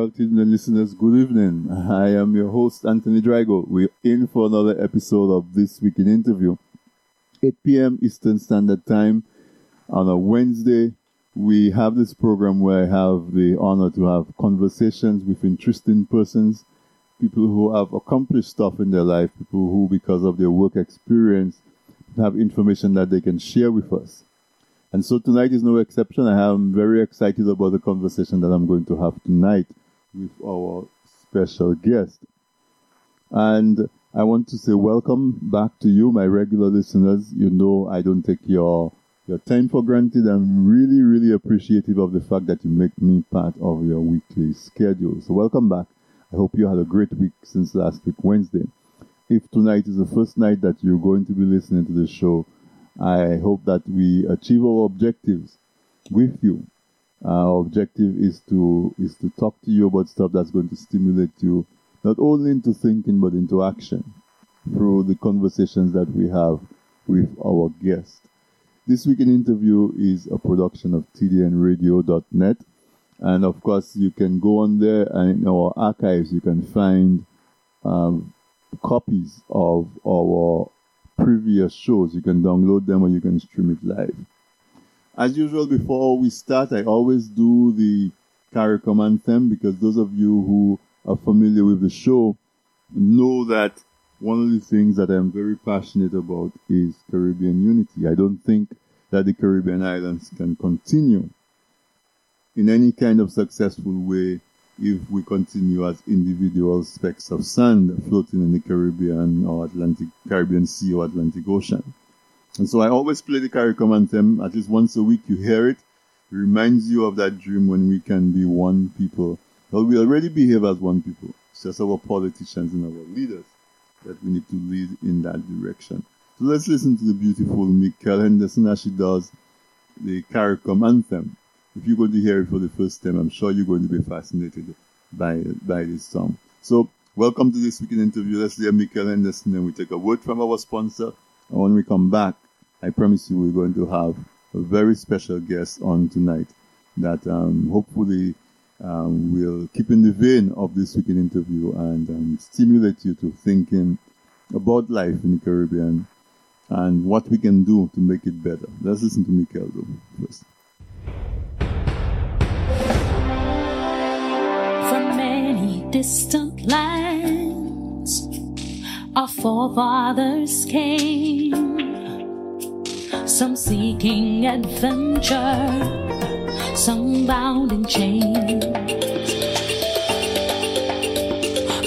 To the listeners, good evening. I am your host, Anthony Drago. We're in for another episode of This Week in Interview. 8 p.m. Eastern Standard Time on a Wednesday. We have this program where I have the honor to have conversations with interesting persons, people who have accomplished stuff in their life, people who, because of their work experience, have information that they can share with us. And so tonight is no exception. I am very excited about the conversation that I'm going to have tonight with our special guest. And I want to say welcome back to you, my regular listeners. You know I don't take your your time for granted. I'm really, really appreciative of the fact that you make me part of your weekly schedule. So welcome back. I hope you had a great week since last week Wednesday. If tonight is the first night that you're going to be listening to the show, I hope that we achieve our objectives with you. Our objective is to is to talk to you about stuff that's going to stimulate you not only into thinking but into action through the conversations that we have with our guests. This week in interview is a production of tdnradio.net and of course you can go on there and in our archives you can find um, copies of our previous shows. You can download them or you can stream it live. As usual, before we start, I always do the CARICOM anthem because those of you who are familiar with the show know that one of the things that I'm very passionate about is Caribbean unity. I don't think that the Caribbean islands can continue in any kind of successful way if we continue as individual specks of sand floating in the Caribbean or Atlantic, Caribbean Sea or Atlantic Ocean. And so I always play the CARICOM anthem at least once a week. You hear it. It reminds you of that dream when we can be one people. Well, we already behave as one people. It's just our politicians and our leaders that we need to lead in that direction. So let's listen to the beautiful Mikkel Henderson as she does the CARICOM anthem if you're going to hear it for the first time, I'm sure you're going to be fascinated by by this song. So, welcome to this Week in Interview. Let's hear Mikkel Henderson, and we take a word from our sponsor. And when we come back, I promise you we're going to have a very special guest on tonight that um, hopefully um, will keep in the vein of this Week in Interview and um, stimulate you to thinking about life in the Caribbean and what we can do to make it better. Let's listen to Mikkel though first. From many distant lands our forefathers came, some seeking adventure, some bound in chains.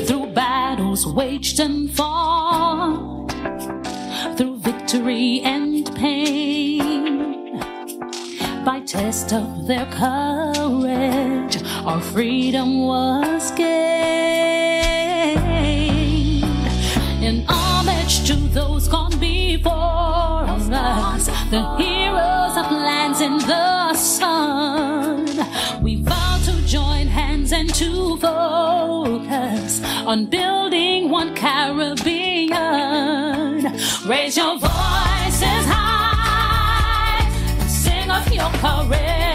Through battles waged and fought, through victory and pain, by test of their courage our freedom was gained. In homage to those gone before us, the heroes of lands in the sun, we vow to join hands and to focus on building one Caribbean. Raise your voices high sing of your Caribbean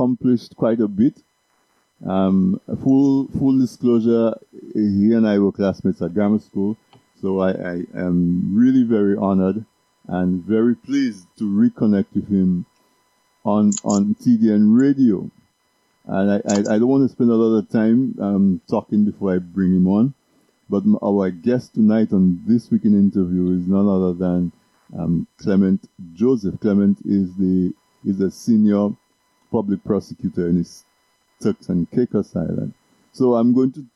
accomplished quite a bit. Um, full full disclosure, he and I were classmates at grammar school, so I, I am really very honored and very pleased to reconnect with him on on TDN radio. And I, I, I don't want to spend a lot of time um, talking before I bring him on. But our guest tonight on this Week in Interview is none other than um, Clement Joseph. Clement is the is a senior public prosecutor in his Turks and Caicos Island. So I'm going to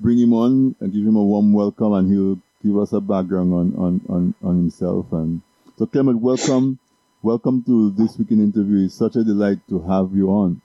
bring him on and give him a warm welcome, and he'll give us a background on on on, on himself. And so Clement, welcome, welcome to this weekend interview. It's such a delight to have you on.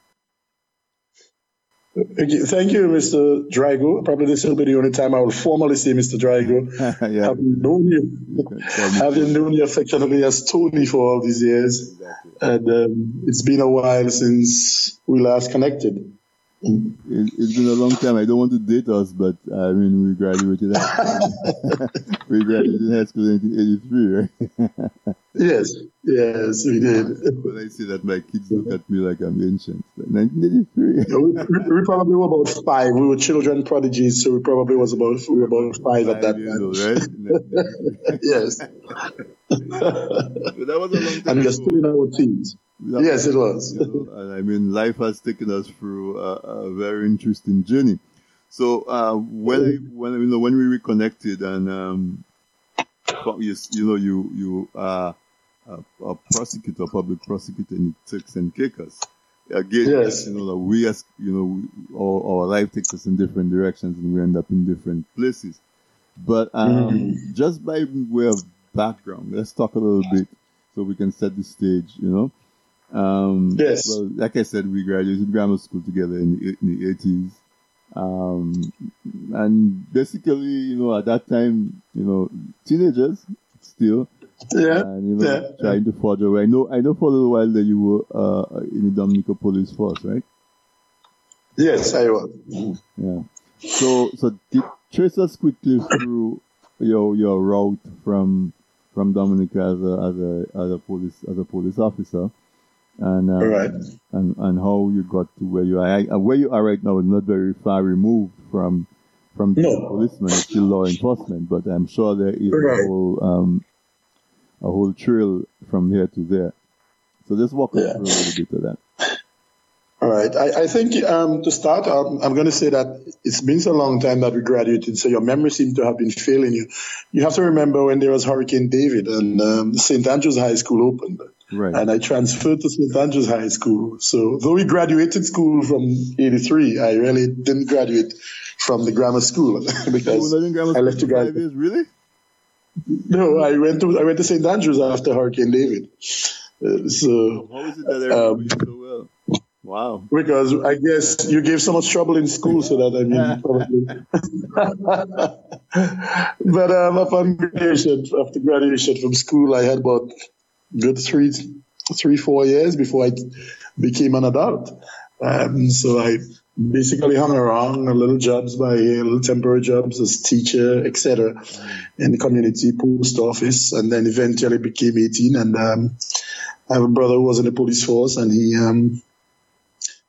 Thank you, Mr. Drago. Probably this will be the only time I will formally say Mr. Drago. yeah. Having known you, having known you affectionately as Tony for all these years, exactly. and um, it's been a while since we last connected. It, has been a long time. I don't want to date us, but I mean, we graduated. we graduated high school in 1983, right? yes, yes, we did. When I say that, my kids look at me like I'm ancient. 1983. we, we, probably were about five. We were children prodigies, so we probably was about we were about five, five at that time. Old, right? yes. that was a long time. And we are still in our teens yes, it was. You know, and I mean, life has taken us through a, a very interesting journey. So uh, when I, when you know when we reconnected and um, you, you know you you are a, a prosecutor, public prosecutor in Turks and Caicos. Again, yes. you know that we as you know we, our, our life takes us in different directions and we end up in different places. But um, mm-hmm. just by way of background, let's talk a little bit so we can set the stage. You know, um, yes. Well, like I said, we graduated grammar school together in the, in the 80s. Um, and basically, you know, at that time, you know, teenagers still. Yeah. And, you know, yeah. trying to forge a way. I know, I know for a little while that you were, uh, in the Dominica Police Force, right? Yes, I was. Yeah. So, so did, trace us quickly through your, your route from, from Dominica as a, as a, as a police, as a police officer and um, right. and and how you got to where you are. I, where you are right now is not very far removed from from no. policemen. It's still law enforcement, but I'm sure there is right. a whole um, a whole trail from here to there. So just walk us yeah. through a little bit of that. All right. I, I think um, to start, um, I'm going to say that it's been so long time that we graduated, so your memory seems to have been failing you. You have to remember when there was Hurricane David and um, St. Andrews High School opened. Right. And I transferred to St. Andrews High School. So though we graduated school from 83, I really didn't graduate from the grammar school because grammar I left to graduate. Years, really? No, I went to I went to St. Andrews after Hurricane David. Uh, so, how is it that um, so well? Wow. Because I guess you gave so much trouble in school, so that I mean, probably. but um, upon graduation, after graduation from school, I had about good three, three, four years before I became an adult. Um, so I basically hung around little jobs by little temporary jobs as teacher, etc., in the community post office, and then eventually became 18. And um, I have a brother who was in the police force, and he um,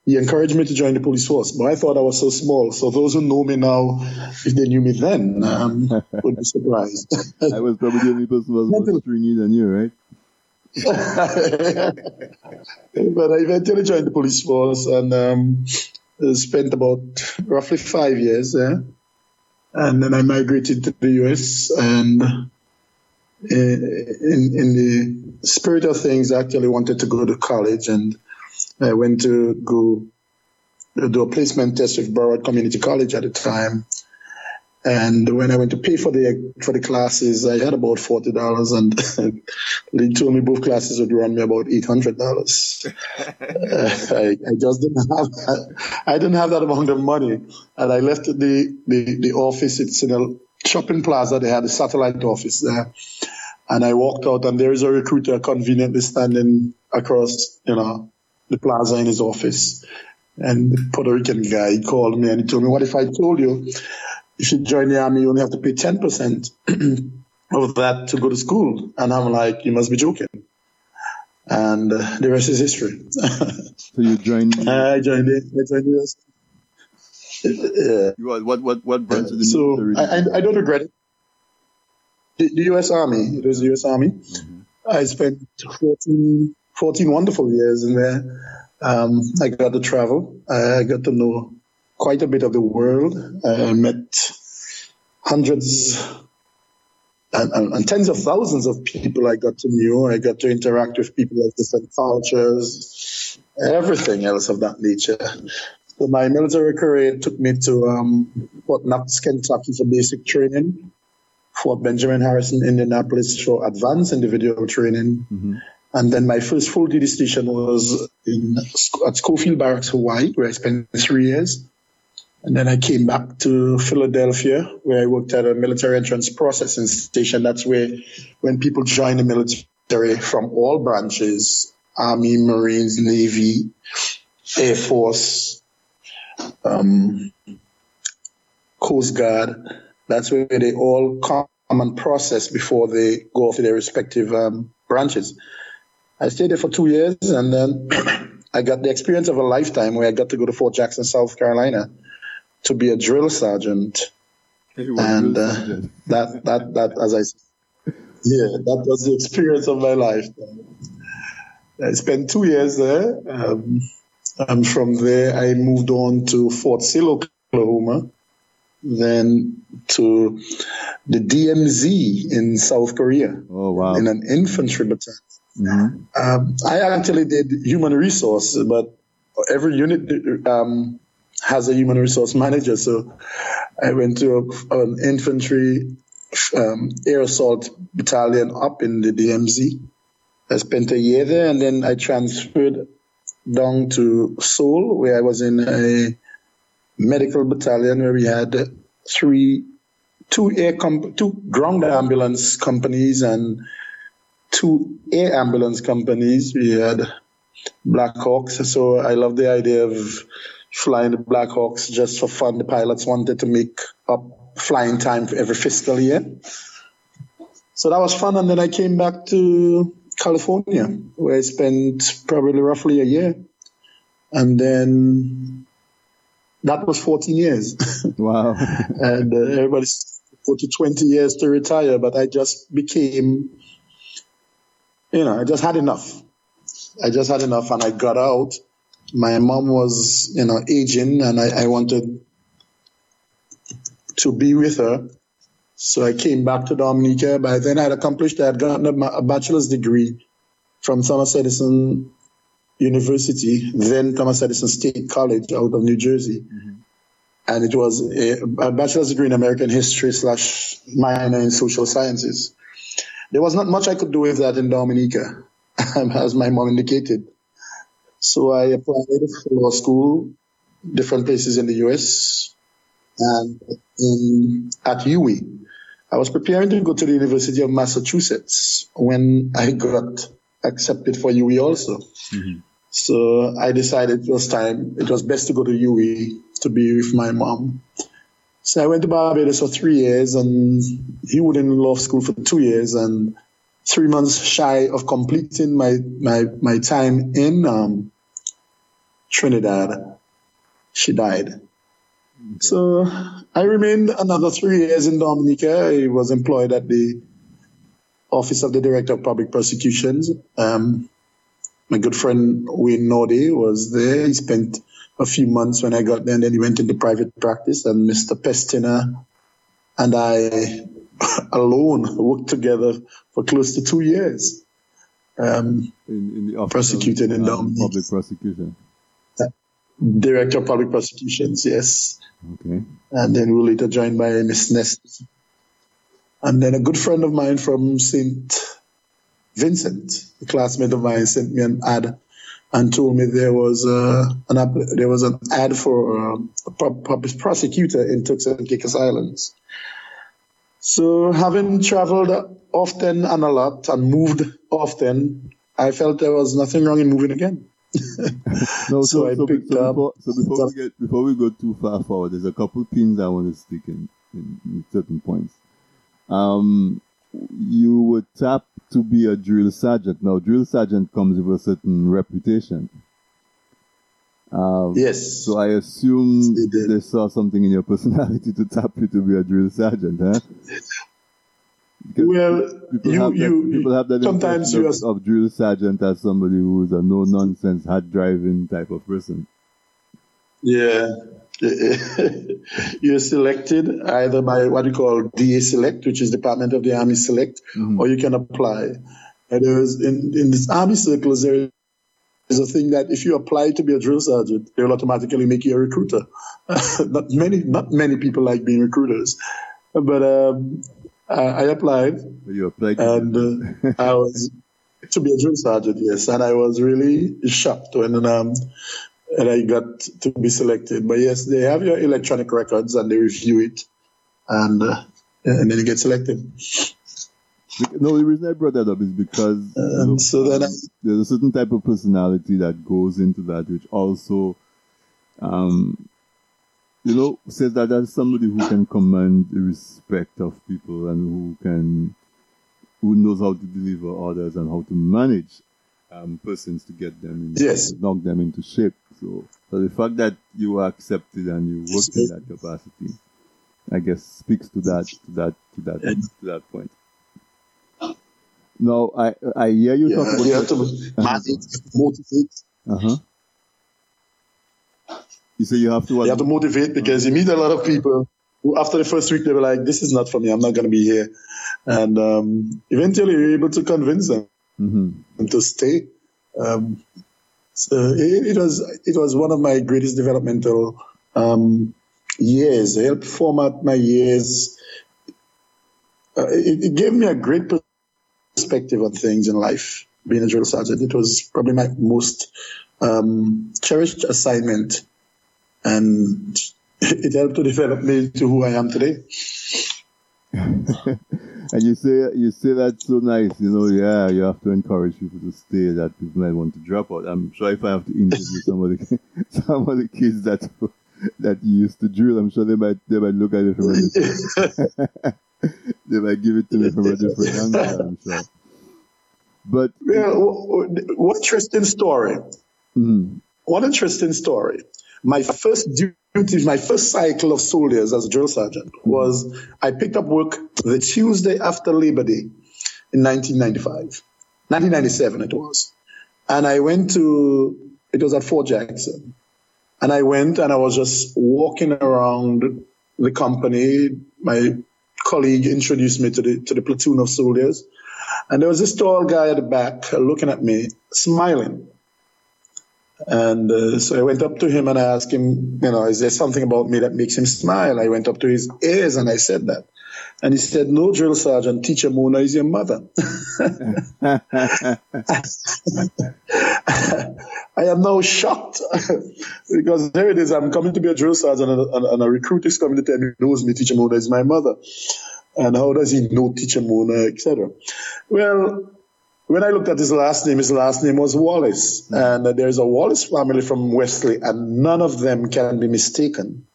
he encouraged me to join the police force. But I thought I was so small. So those who know me now, if they knew me then, um, would be surprised. I was probably the only person who was more stringy than you, right? but I eventually joined the police force and um, uh, spent about roughly five years there. And then I migrated to the US and uh, in, in the spirit of things, I actually wanted to go to college and I went to go uh, do a placement test with Broward Community College at the time. And when I went to pay for the for the classes, I had about forty dollars, and they told me both classes would run me about eight hundred dollars. uh, I, I, just didn't have that. I didn't have that amount of money, and I left the the, the office. It's in a shopping plaza. They had a satellite office there, and I walked out, and there is a recruiter conveniently standing across, you know, the plaza in his office. And the Puerto Rican guy he called me and he told me, "What if I told you?" If you join the army, you only have to pay 10%. of that to go to school. And I'm like, you must be joking. And uh, the rest is history. so you joined? I joined it. I joined the US. Uh, what, what, what, branch of the so military? I, I, I, don't regret it. The, the, US Army. It was the US Army. Mm-hmm. I spent 14, 14 wonderful years in there. Um, I got to travel. I got to know quite a bit of the world. I met hundreds and, and, and, tens of thousands of people I got to know. I got to interact with people of different cultures, everything else of that nature. So my military career took me to um, Fort Knox, Kentucky for basic training, Fort Benjamin Harrison, Indianapolis for advanced individual training. Mm-hmm. And then my first full duty station was in at Schofield Barracks, Hawaii, where I spent three years. And then I came back to Philadelphia, where I worked at a military entrance processing station. That's where, when people join the military from all branches, Army, Marines, Navy, Air Force, um, Coast Guard, that's where they all come and process before they go off to their respective um, branches. I stayed there for two years, and then I got the experience of a lifetime where I got to go to Fort Jackson, South Carolina to be a drill sergeant. and uh, that, that, that, as I said, yeah, that was the experience of my life. I spent two years there. Um, and from there, I moved on to Fort Sill, Oklahoma, then to the DMZ in South Korea. Oh, wow. In an infantry battalion. Mm-hmm. Um, I actually did human resource, but every unit um, has a human resource manager. So I went to a, an infantry um, air assault battalion up in the DMZ. I spent a year there and then I transferred down to Seoul where I was in a medical battalion where we had three, two air, com- two ground ambulance companies and two air ambulance companies. We had Black Hawks. So I love the idea of flying the Blackhawks just for fun. The pilots wanted to make up flying time for every fiscal year. So that was fun. And then I came back to California, where I spent probably roughly a year. And then that was 14 years. Wow. and uh, everybody's put to 20 years to retire, but I just became, you know, I just had enough. I just had enough and I got out my mom was, you know, aging and I, I wanted to be with her. So I came back to Dominica. By then I'd accomplished, I had gotten a, a bachelor's degree from Thomas Edison University, then Thomas Edison State College out of New Jersey. Mm-hmm. And it was a, a, bachelor's degree in American history slash minor in social sciences. There was not much I could do with that in Dominica, as my mom indicated. So I applied for law school, different places in the US, and in, at UWI. I was preparing to go to the University of Massachusetts when I got accepted for UWI also. Mm-hmm. So I decided it was time, it was best to go to UWI to be with my mom. So I went to Barbados for three years and he was in law school for two years and three months shy of completing my my my time in um, Trinidad, she died. Okay. So I remained another three years in Dominica. I was employed at the Office of the Director of Public Prosecutions. Um, my good friend Wayne Norde was there. He spent a few months when I got there, and then he went into private practice. And Mr. Pestaina and I alone worked together for close to two years. Um, in, in the office prosecuted in um, public prosecution. Director of Public Prosecutions, yes. Okay. And then we were later joined by Miss Nest. And then a good friend of mine from St. Vincent, a classmate of mine, sent me an ad and told me there was uh, an there was an ad for uh, a public prosecutor in Turks and Caicos Islands. So having traveled often and a lot and moved often, I felt there was nothing wrong in moving again. no, so, so, I so, picked so up. Before, so before we get before we go too far forward, there's a couple pins I want to stick in, in, in certain points. Um, you were tapped to be a drill sergeant. Now, drill sergeant comes with a certain reputation. Um, yes. So I assume They they saw something in your personality to tap you to be a drill sergeant, huh? Well, people you, have that, you, people have that sometimes you of, are, of drill sergeant as somebody who is a no nonsense, hard driving type of person. yeah, you're selected either by what we call DA Select, which is Department of the Army Select, or you can apply. And there is in, in this Army circles, there is a thing that if you apply to be a drill sergeant, they will automatically make you a recruiter. not many, not many people like being recruiters, but um, I, I applied. You applied. and uh, I was to be a drill sergeant, yes, and I was really shocked when um, and I got to be selected. But yes, they have your electronic records and they review it, and uh, and then you get selected. No, the reason I brought that up is because you know, so I, there's a certain type of personality that goes into that, which also, um, you know, says that there's somebody who can command the respect of people and who can, who knows how to deliver orders and how to manage um, persons to get them, in, Yes. knock them into shape. So, so the fact that you were accepted and you worked in that capacity, I guess, speaks to that, to that, to that, to that point. Now, I I hear you talk yeah, about you have to motivate. uh-huh. You say you have to. You have to motivate because you meet a lot of people who, after the first week, they were like, "This is not for me. I'm not going to be here," and um, eventually, you're able to convince them. hmm to stay. Um, so it, it was it was one of my greatest developmental um, years. It helped format my years. Uh, it, it gave me a great perspective on things in life. Being a drill sergeant, it was probably my most um, cherished assignment, and it helped to develop me to who I am today. And you say you say that so nice, you know. Yeah, you have to encourage people to stay. That people might want to drop out. I'm sure if I have to interview some of the some of the kids that that you used to drill, I'm sure they might they might look at it from a different, they might give it to me from a different angle. I'm sure. But Well, w- w- one interesting story. mhm, One interesting story. My first duty, my first cycle of soldiers as a drill sergeant was I picked up work the Tuesday after Labor Day in 1995. 1997 it was. And I went to, it was at Fort Jackson. And I went and I was just walking around the company. My colleague introduced me to the, to the platoon of soldiers. And there was this tall guy at the back looking at me, smiling. And uh, so I went up to him and I asked him, you know, is there something about me that makes him smile? I went up to his ears and I said that. And he said, no, drill sergeant, teacher Mona is your mother. I am now shocked because there it is. I'm coming to be a drill sergeant and a, and- a recruit is coming to tell me knows me, teacher Mona is my mother. And how does he know teacher Mona, etc. Well, when I looked at his last name, his last name was Wallace. And uh, there's a Wallace family from Wesley, and none of them can be mistaken.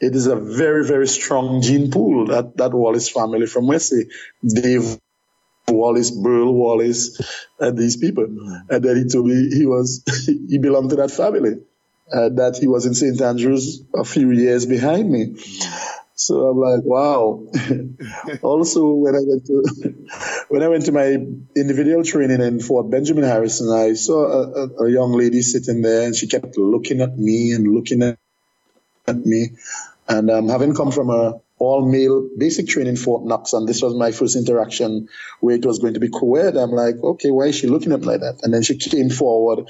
It is a very, very strong gene pool, that, that Wallace family from Wesley. Dave Wallace, Burl Wallace, and these people. And then he told me he was, he belonged to that family. Uh, that he was in St. Andrews a few years behind me. So I'm like, wow. also, when I went to when I went to my individual training in Fort Benjamin Harrison, I saw a, a, a young lady sitting there, and she kept looking at me and looking at, at me. And um, having come from a all male basic training Fort Knox, and this was my first interaction where it was going to be co-ed. I'm like, okay, why is she looking at me like that? And then she came forward.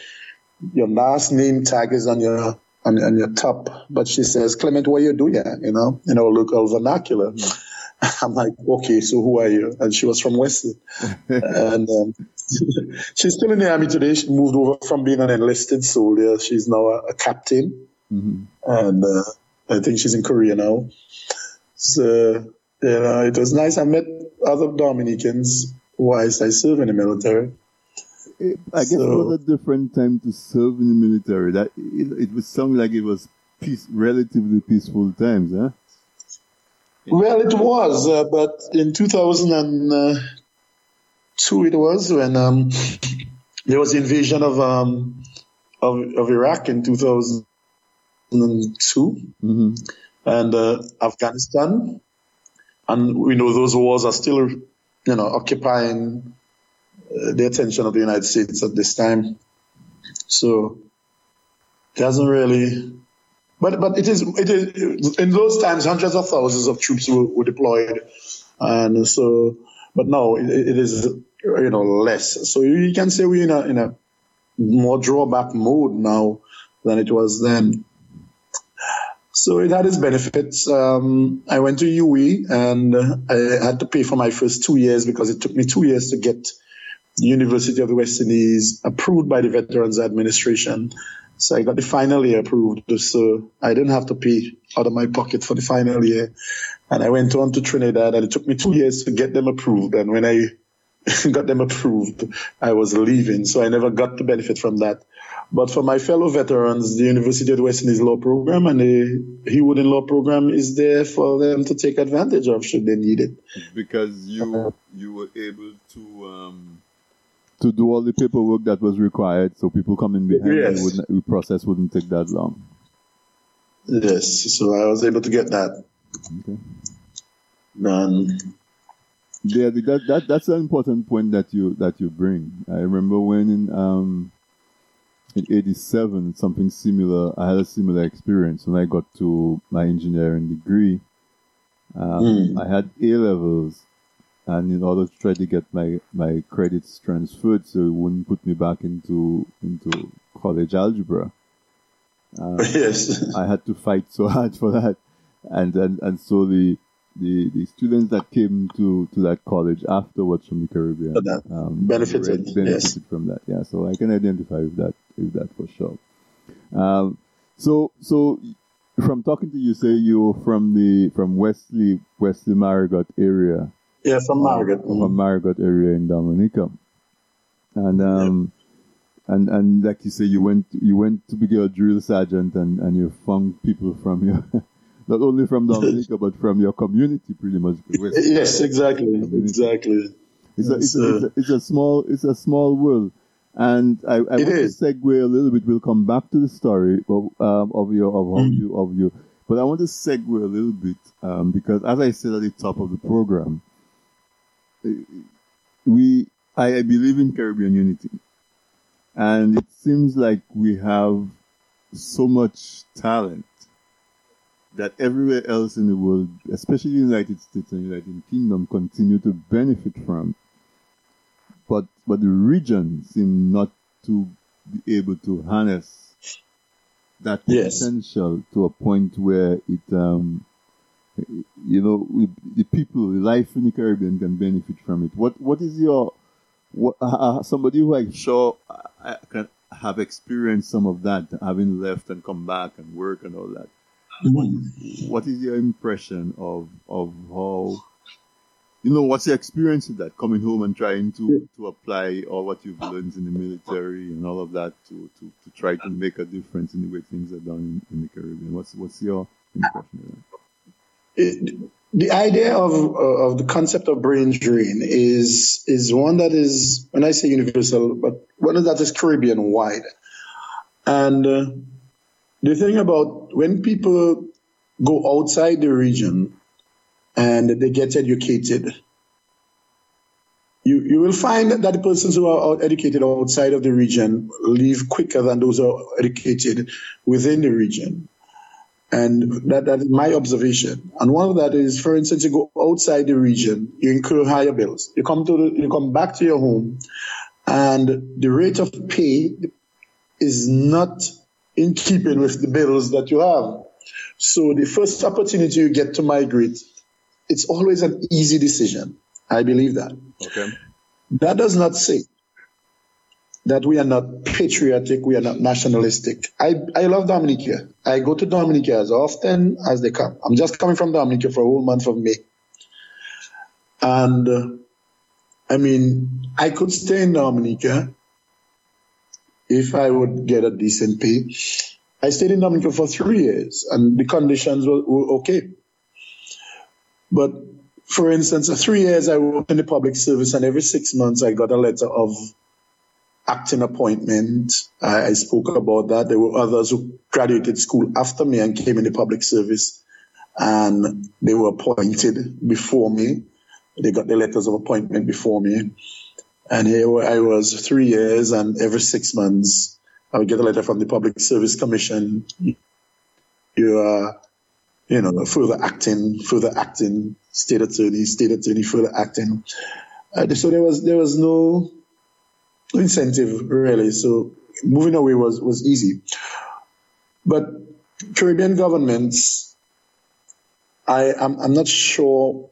Your last name tag is on your on, on your top, but she says, Clement, what are you doing here? You know, in our local vernacular. I'm like, okay, so who are you? And she was from Wesley. and um, she's still in the army today. She moved over from being an enlisted soldier. She's now a, a captain. And uh, I think she's in Korea now. So, you know, it was nice. I met other Dominicans whilst I served in the military. It, I guess it was a different time to serve in the military. That it, it was sound like it was peace, relatively peaceful times, huh? Well, it was, uh, but in 2000 and, uh, it was when um, there was the invasion of um, of, of Iraq in 2002 hmm and uh, Afghanistan, and we know those wars are still, you know, occupying the attention of the United States at this time. So it hasn't really, but but it is it is in those times hundreds of thousands of troops were, were deployed, and so but now it, it is you know less. So you can say we're in a in a more drawback mode now than it was then. So it had its benefits. Um, I went to UE and I had to pay for my first two years because it took me two years to get University of the West Indies approved by the Veterans Administration. So I got the final year approved. So I didn't have to pay out of my pocket for the final year. And I went on to Trinidad and it took me two years to get them approved. And when I got them approved, I was leaving. So I never got the benefit from that. But for my fellow veterans, the University of the West Indies Law Program and the Hewood Law Program is there for them to take advantage of should they need it. Because you you were able to um, to do all the paperwork that was required, so people coming behind Yes. wouldn't, the process wouldn't take that long. Yes, so I was able to get that Okay. done. Yeah, that, that that's an important point that you that you bring. I remember when in um in '87 something similar. I had a similar experience when I got to my engineering degree. Um, Mm. I had A levels, and in order to try to get my my credits transferred, so it wouldn't put me back into into college algebra. Um, yes. I had to fight so hard for that, and and, and so the, the the students that came to, to that college afterwards from the Caribbean um, Benefited, benefited yes. from that. Yeah, so I can identify with that with that for sure. Um, so so from talking to you, say you're from the from Wesley Wesley Marigot area Yeah, from Margaret. from Marigot area in Dominica. And um and and like you say you went you went to be a drill sergeant and, and you found people from your not only from Dominica but from your community pretty much. Yes, exactly, exactly. It's a, it's, a, it's, a, it's a small it's a small world. And I, I want is. to segue a little bit. We'll come back to the story of, um, of your of how Mm. you of you, but I want to segue a little bit um, because, as I said at the top of the program, we I, I believe in Caribbean unity, and it seems like we have so much talent that everywhere else in the world, especially the United States and the United Kingdom, continue to benefit from. But but the region seem not to be able to harness that Yes. potential to a point where it um you know we, the people the life in the Caribbean can benefit from it. What what is your what uh, somebody who I'm sure I can have experienced some of that, having left and come back and work and all that. What is your impression of of how you know what's your experience of that coming home and trying to to apply all what you've learned in the military and all of that to to, to try to make a difference in the way things are done in, in the Caribbean? What's what's your impression of that? The idea of of the concept of brain drain is is one that is when I say universal, but one that is Caribbean wide. And uh, the thing about when people go outside the region and they get educated, you you will find that the persons who are educated outside of the region leave quicker than those who are educated within the region. And that, that is my observation. And one of that is, for instance, you go outside the region, you incur higher bills. You come to the, you come back to your home, and the rate of pay is not in keeping with the bills that you have. So the first opportunity you get to migrate, it's always an easy decision. I believe that. Okay. That does not say that we are not patriotic, we are not nationalistic. I, I love Dominica. I go to Dominica as often as they come. I'm just coming from Dominica for a whole month of May. And uh, I mean, I could stay in Dominica if I would get a decent pay. I stayed in Dominica for three years and the conditions were, were okay. But for instance, three years I worked in the public service, and every six months I got a letter of acting appointment. I, I spoke about that. There were others who graduated school after me and came in the public service, and they were appointed before me. They got the letters of appointment before me. And here I was three years, and every six months, I would get a letter from the Public Service Commission. You are, you know, further acting, further acting, state attorney, state attorney, further acting. Uh, so there was there was no incentive really. So moving away was was easy. But Caribbean governments, I am I'm not sure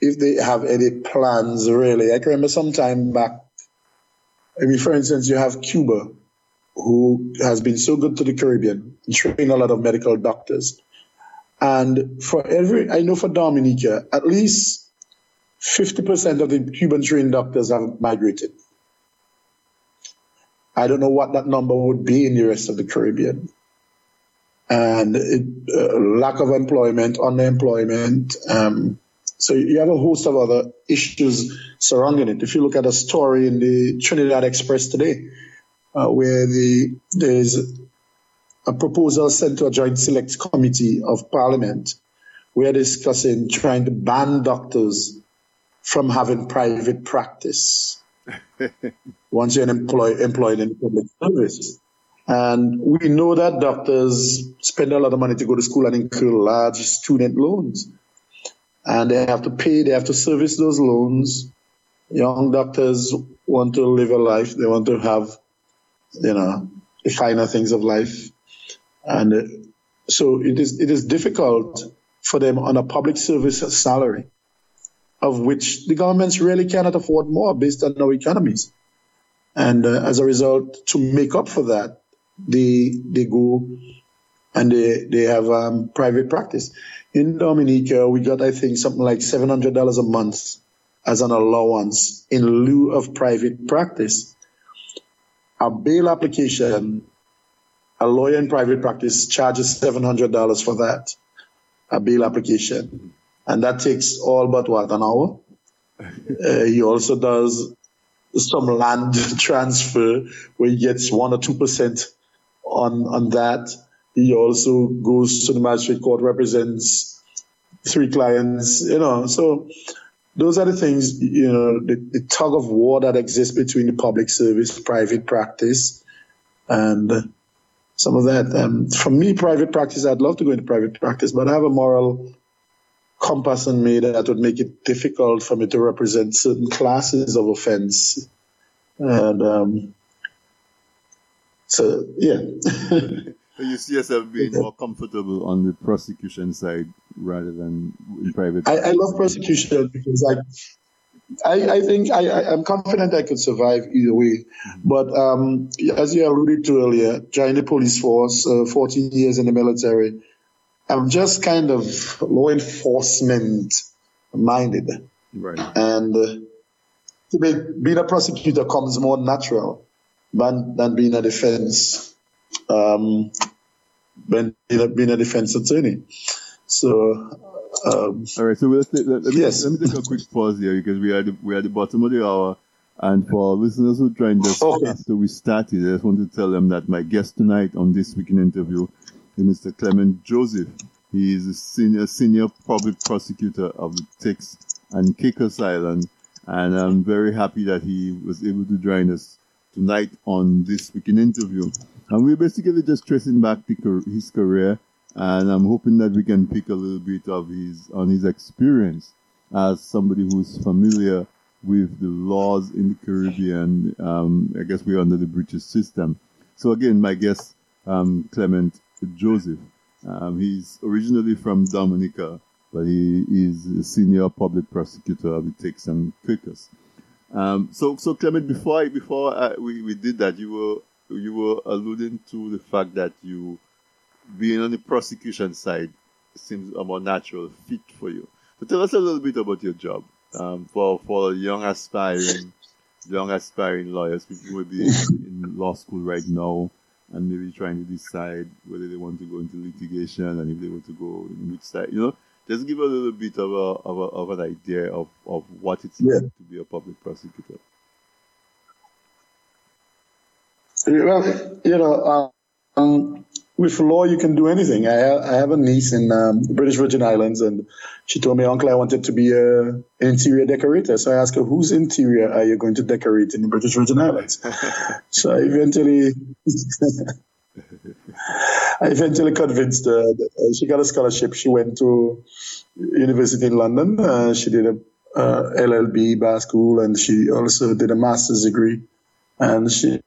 if they have any plans really. I can remember some time back. I mean, for instance, you have Cuba, who has been so good to the Caribbean, training a lot of medical doctors. And for every, I know for Dominica, at least 50% of the Cuban trained doctors have migrated. I don't know what that number would be in the rest of the Caribbean. And it, uh, lack of employment, unemployment. um, so you have a host of other issues surrounding it. If you look at a story in the Trinidad Express today, uh, where the there's a proposal sent to a joint select committee of parliament, we are discussing trying to ban doctors from having private practice once you're employ, employed in public service. And we know that doctors spend a lot of money to go to school and incur large student loans and they have to pay, they have to service those loans. Young doctors want to live a life, they want to have, you know, the finer things of life. And uh, so it is, it is difficult for them on a public service salary, of which the governments really cannot afford more based on our economies. And uh, as a result, to make up for that, they, they go and they, they have um, private practice in Dominica, we got, I think, something like $700 a month as an allowance in lieu of private practice. A bail application, a lawyer in private practice charges $700 for that, a bail application. And that takes all but what, an hour? uh, he also does some land transfer where he gets one or two percent on on that. He also goes to the magistrate court, represents three clients, you know. So those are the things, you know, the, the tug of war that exists between the public service, private practice, and some of that. Um, for me, private practice, I'd love to go into private practice, but I have a moral compass in me that would make it difficult for me to represent certain classes of offense. And um, so, yeah. You see yourself being more comfortable on the prosecution side rather than in private. I, I love prosecution because I, I, I think I, I, am confident I could survive either way. Mm-hmm. But um, as you alluded to earlier, joined the police force, uh, 14 years in the military. I'm just kind of law enforcement minded. Right. And uh, to be, being a prosecutor comes more natural than, than being a defense um, being, being a defense attorney. So, um, all right. So let, let, me, yes. let me take a quick pause here because we are the, we are at the bottom of the hour. And for our listeners who joined us okay. after we started, I just want to tell them that my guest tonight on this Week in Interview Mr. Clement Joseph. He is a senior senior public prosecutor of the Turks and Caicos Island, and I'm very happy that he was able to join us tonight on this Week in Interview. And we're basically just tracing back his career, and I'm hoping that we can pick a little bit of his on his experience as somebody who's familiar with the laws in the Caribbean. Um, I guess we're under the British system. So again, my guest, um, Clement Joseph. Um, he's originally from Dominica, but he is a senior public prosecutor of the Turks and Caicos. Um, so, so Clement, before I, before I, we, we did that, you were you were alluding to the fact that you being on the prosecution side seems a more natural fit for you. So tell us a little bit about your job um, for for young aspiring young aspiring lawyers, people who will be in law school right now and maybe trying to decide whether they want to go into litigation and if they want to go in which side. You know, Just give a little bit of a of, a, of an idea of, of what it's like to be a public prosecutor. Well, you know, um, with law, you can do anything. I, ha- I have a niece in um, the British Virgin Islands, and she told me, Uncle, I wanted to be a, an interior decorator. So I asked her, whose interior are you going to decorate in the British Virgin Islands? so I eventually, I eventually convinced her. That, uh, she got a scholarship. She went to university in London. Uh, she did a uh, LLB bar school, and she also did a master's degree. And she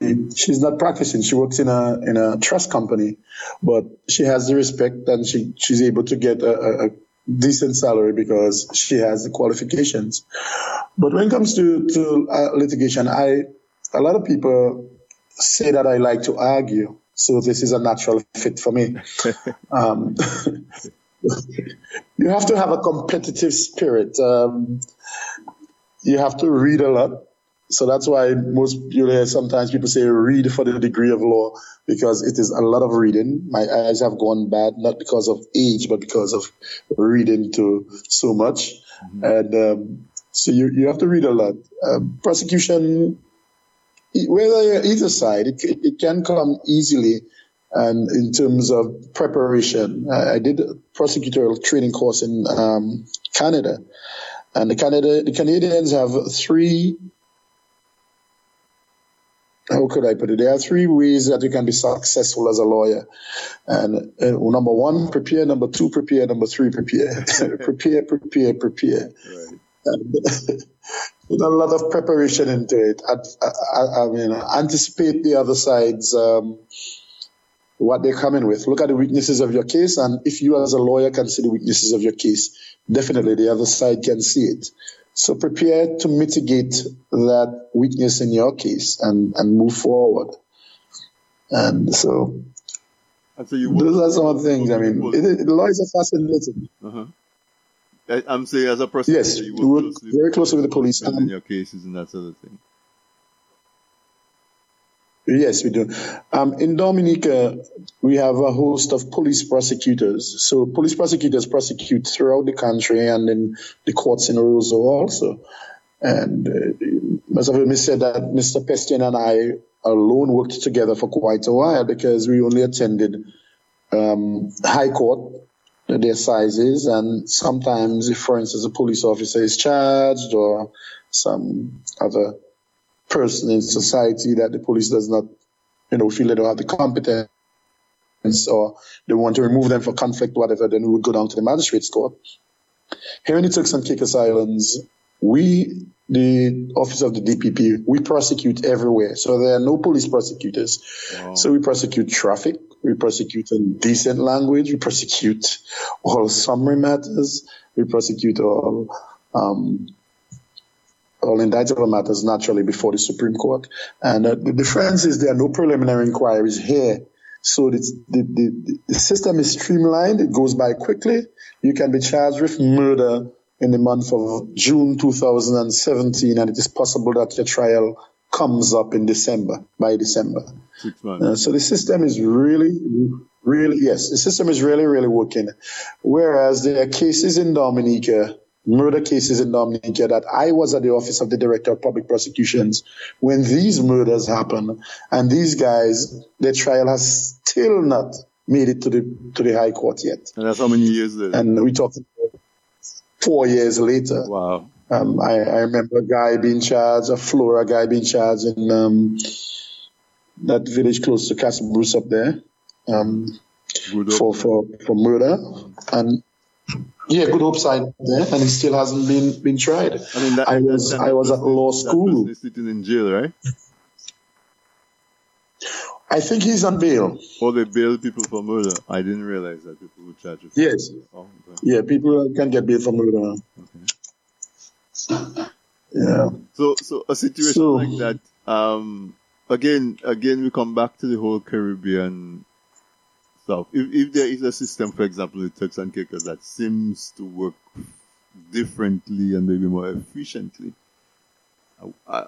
she's not practicing. She works in a in a trust company, but she has the respect, and she she's able to get a, a, decent salary because she has the qualifications. But when it comes to to uh, litigation, I a lot of people say that I like to argue, so this is a natural fit for me. um, you have to have a competitive spirit. Um, you have to read a lot. So that's why most you hear sometimes people say read for the degree of law because it is a lot of reading. My eyes have gone bad not because of age but because of reading to so much, and um, so you you have to read a lot. Um, prosecution, whether either side, it it it can come easily. And in terms of preparation, I I did a prosecutorial training course in um, Canada, and the Canada the Canadians have three how could I put it? There are three ways that you can be successful as a lawyer. And uh, number one, prepare. Number two, prepare. Number three, prepare. prepare, prepare, prepare. Right. And there's a lot of preparation into it. I, I, I mean, anticipate the other side's um, what they're coming with. Look at the weaknesses of your case, and if you as a lawyer can see the weaknesses of your case, definitely the other side can see it. So prepare to mitigate that weakness in your case and, and move forward. And so And so you those are some of the things. I mean, it, it, lawyers are fascinating. uh-huh. I- I'm saying as a prosecutor, Yes, you work closely very closely with the police. in Um, your cases and that sort of thing. Yes, we do. Um, in Dominica, we have a host of police prosecutors. So police prosecutors prosecute throughout the country and in the courts in Roseau also. And uh, of them said that Mr. Pestaina and I alone worked together for quite a while because we only attended um, high court, the assizes, and sometimes, if, for instance, a police officer is charged or some other person in society that the police does not, you know, feel they don't have the competence or they want to remove them for conflict, whatever, then we would go down to the magistrate's court. Here in the Turks and Caicos Islands, we, the office of the DPP, we prosecute everywhere. So there are no police prosecutors. Wow. So we prosecute traffic, we prosecute indecent language, we prosecute all summary matters, we prosecute all um, all indictable matters naturally before the Supreme Court. And uh, the difference is there are no preliminary inquiries here. So the, the, the, system is streamlined, it goes by quickly. You can be charged with murder in the month of June 2017, and it is possible that your trial comes up in December, by December. Six months. Uh, so the system is really, really, yes, the system is really, really working. Whereas there are cases in Dominica, murder cases in Dominica, that I was at the office of the director of public prosecutions when these murders happen, and these guys, their trial has still not made it to the to the high court yet, and that's how many years and we talking four years later. wow. Um, I, I remember a guy being charged, a Flora guy being charged in um, that village close to Castle Bruce up there um, for, for, for murder. And yeah, Good Hope side there, and he still hasn't been been tried. I mean, that, I was I was at law school. sitting in jail, right? I think he's on bail. Or they bail people for murder. I didn't realize that people would charge you. Yes. Oh, okay. Yeah, people can get bail for murder. Yeah. So, so a situation So- like that. Um, again, again, we come back to the whole Caribbean stuff. If, if there is a system, for example, with Turks and Caicos that seems to work differently and maybe more efficiently, uh,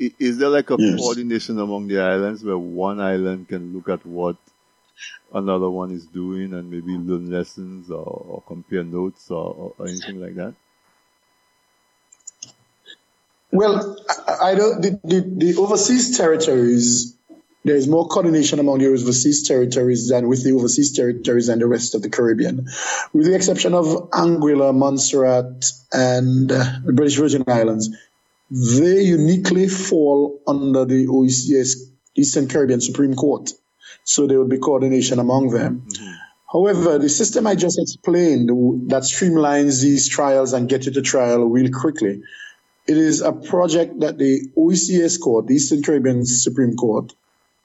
i- is there like a Yes. coordination among the islands where one island can look at what another one is doing and maybe learn lessons or, or compare notes or, or, anything like that? Well, I, I don't. The, the, the, overseas territories, there is more coordination among the overseas territories than with the overseas territories and the rest of the Caribbean, with the exception of Anguilla, Montserrat, and uh, the British Virgin Islands. They uniquely fall under the OECS Eastern Caribbean Supreme Court so there will be coordination among them. Mm-hmm. However, the system I just explained that streamlines these trials and get you to trial real quickly, it is a project that the OECS Court, the Eastern Caribbean Supreme Court,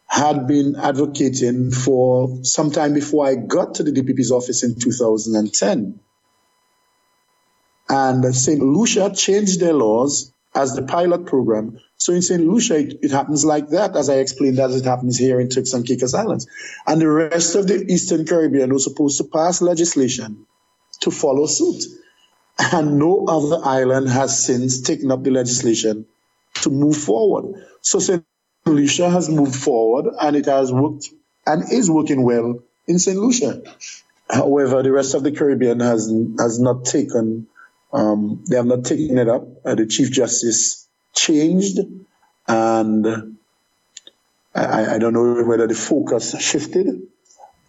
had been advocating for some time before I got to the DPP's office in 2010. And St. Lucia changed their laws as the pilot program so in St. Lucia, it, it, happens like that, as I explained, as it happens here in Turks and Caicos Islands. And the rest of the Eastern Caribbean was supposed to pass legislation to follow suit. And no other island has since taken up the legislation to move forward. So St. Lucia has moved forward and it has worked and is working well in St. Lucia. However, the rest of the Caribbean has has not taken um, they have not taken it up. Uh, the Chief Justice changed, and I, I don't know whether the focus shifted,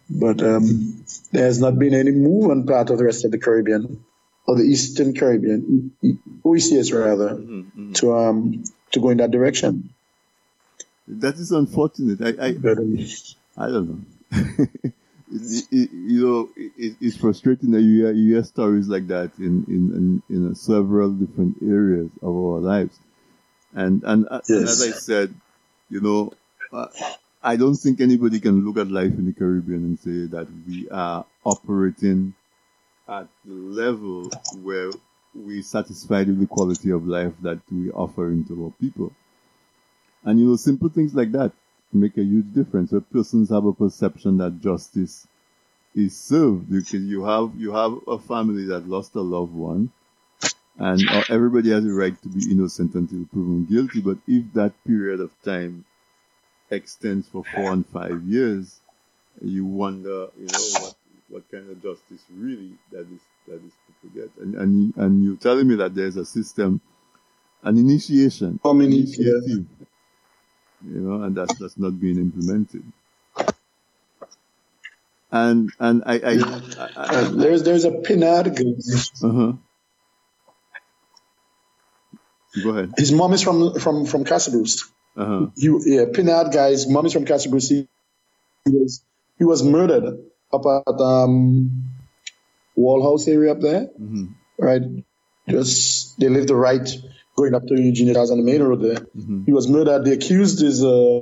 but um, there has not been any move on part of the rest of the Caribbean or the Eastern Caribbean, OECS rather, mm-hmm, mm-hmm. to um, to go in that direction. That is unfortunate. I I, I don't know. it, it, you know, it, it's frustrating that you hear, you hear stories like that in in in, in several different areas of our lives. And and, yes. Uh, and as I said, you know, uh, I don't think anybody can look at life in the Caribbean and say that we are operating at the level where we satisfied with the quality of life that we offer into our people. And you know, simple things like that make a huge difference. Where persons have a perception that justice is served because you have you have a family that lost a loved one and uh, everybody has a right to be innocent until proven guilty. But if that period of time extends for four and five years, you wonder, you know, what what kind of justice really that is that is people get. And and and you're telling me that there's a system, an initiation, How many, initiative, you know, and that's that's not being implemented. And and I, I, I, I there's there's a PNAD. Uh-huh. Go ahead. His mom is from from from Castle Bruce. Uh-huh. You yeah, PNAD guy's mom is from Castle Bruce. He, he, was he was murdered up at um, Wall House area up there. Mm-hmm. Right, just they lived the right going up to Eugenia on the main road there. Mm-hmm. He was murdered. The accused is uh,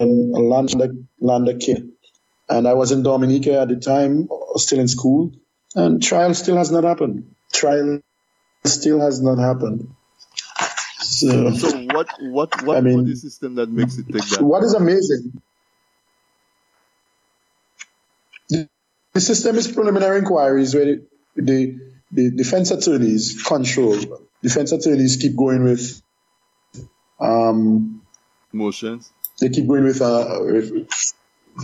a Lander Lander kid, and I was in Dominica at the time, still in school, and trial still has not happened. Trial still has not happened. So, so what what what I mean, the system that makes it take that? What is amazing? The, the system is preliminary inquiries where the, the, the defense attorneys control. Defense attorneys keep going with um, motions. They keep going with, uh, with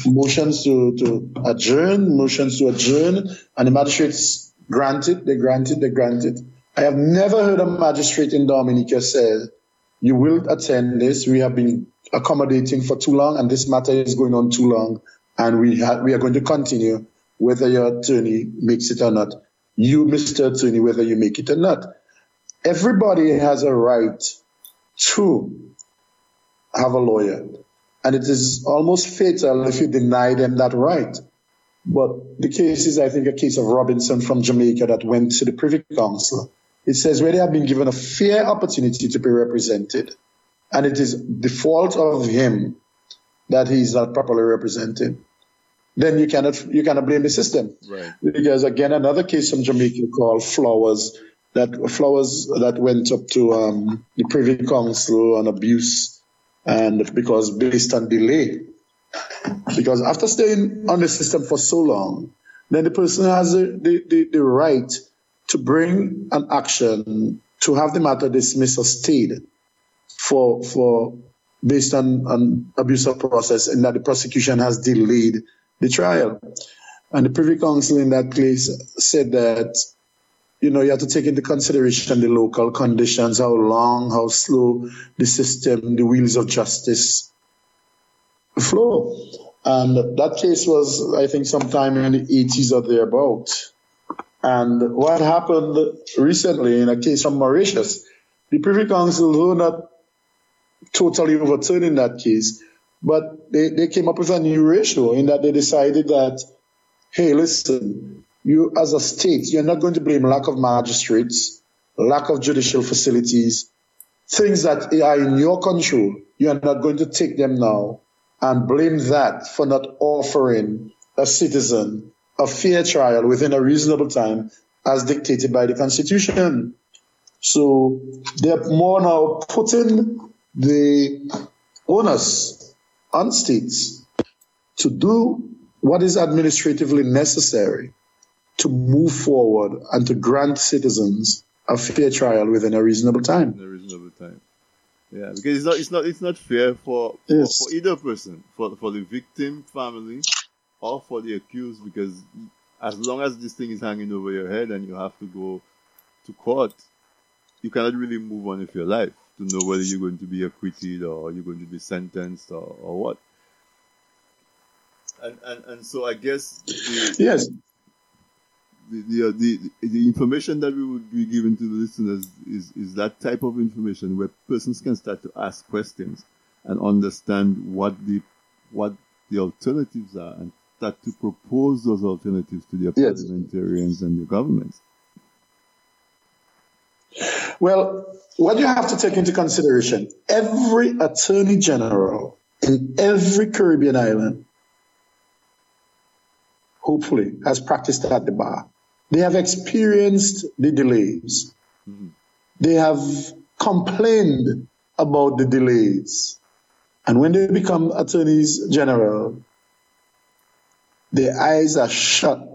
motions to, to adjourn, motions to adjourn, and the magistrates grant it, they grant it, they grant it. I have never heard a magistrate in Dominica say, you will attend this. We have been accommodating for too long and this matter is going on too long and we, ha- we are going to continue whether your attorney makes it or not. You, Mr. Attorney, whether you make it or not. Everybody has a right to have a lawyer. And it is almost fatal if you deny them that right. But the case is, I think, a case of Robinson from Jamaica that went to the Privy Council it says where they have been given a fair opportunity to be represented, and it is the fault of him that he is not properly represented, then you cannot you cannot blame the system. Right. Because again, another case from Jamaica called Flowers that Flowers that went up to um, the Privy Council on abuse, and because based on delay, because after staying on the system for so long, then the person has the, the, the, the right to bring an action to have the matter dismissed or stayed for for based on an abuse of process and that the prosecution has delayed the trial. And the Privy Council in that case said that, you know, you have to take into consideration the local conditions, how long, how slow the system, the wheels of justice flow. And that case was, I think, sometime in the 80s or thereabout. And what happened recently in a case from Mauritius, the Privy Council, though not totally overturning that case, but they, they came up with a new ratio in that they decided that, hey, listen, you as a state, you're not going to blame lack of magistrates, lack of judicial facilities, things that are in your control. You are not going to take them now and blame that for not offering a citizen a fair trial within a reasonable time as dictated by the Constitution. So they're more now putting the onus on states to do what is administratively necessary to move forward and to grant citizens a fair trial within a reasonable time. A reasonable time. Yeah, because it's not it's not it's not fair for Yes. for, for either person, for for the victim family or for the accused, because as long as this thing is hanging over your head and you have to go to court, you cannot really move on with your life to know whether you're going to be acquitted or you're going to be sentenced or, or what. And, and and so I guess the, Yes, the, the, uh, the, the information that we would be giving to the listeners is, is that type of information where persons can start to ask questions and understand what the what the alternatives are and start to propose those alternatives to their Yes. parliamentarians and the governments. Well, what you have to take into consideration, every attorney general in every Caribbean island, hopefully, has practiced at the bar. They have experienced the delays. They have complained about the delays. And when they become attorneys general, their eyes are shut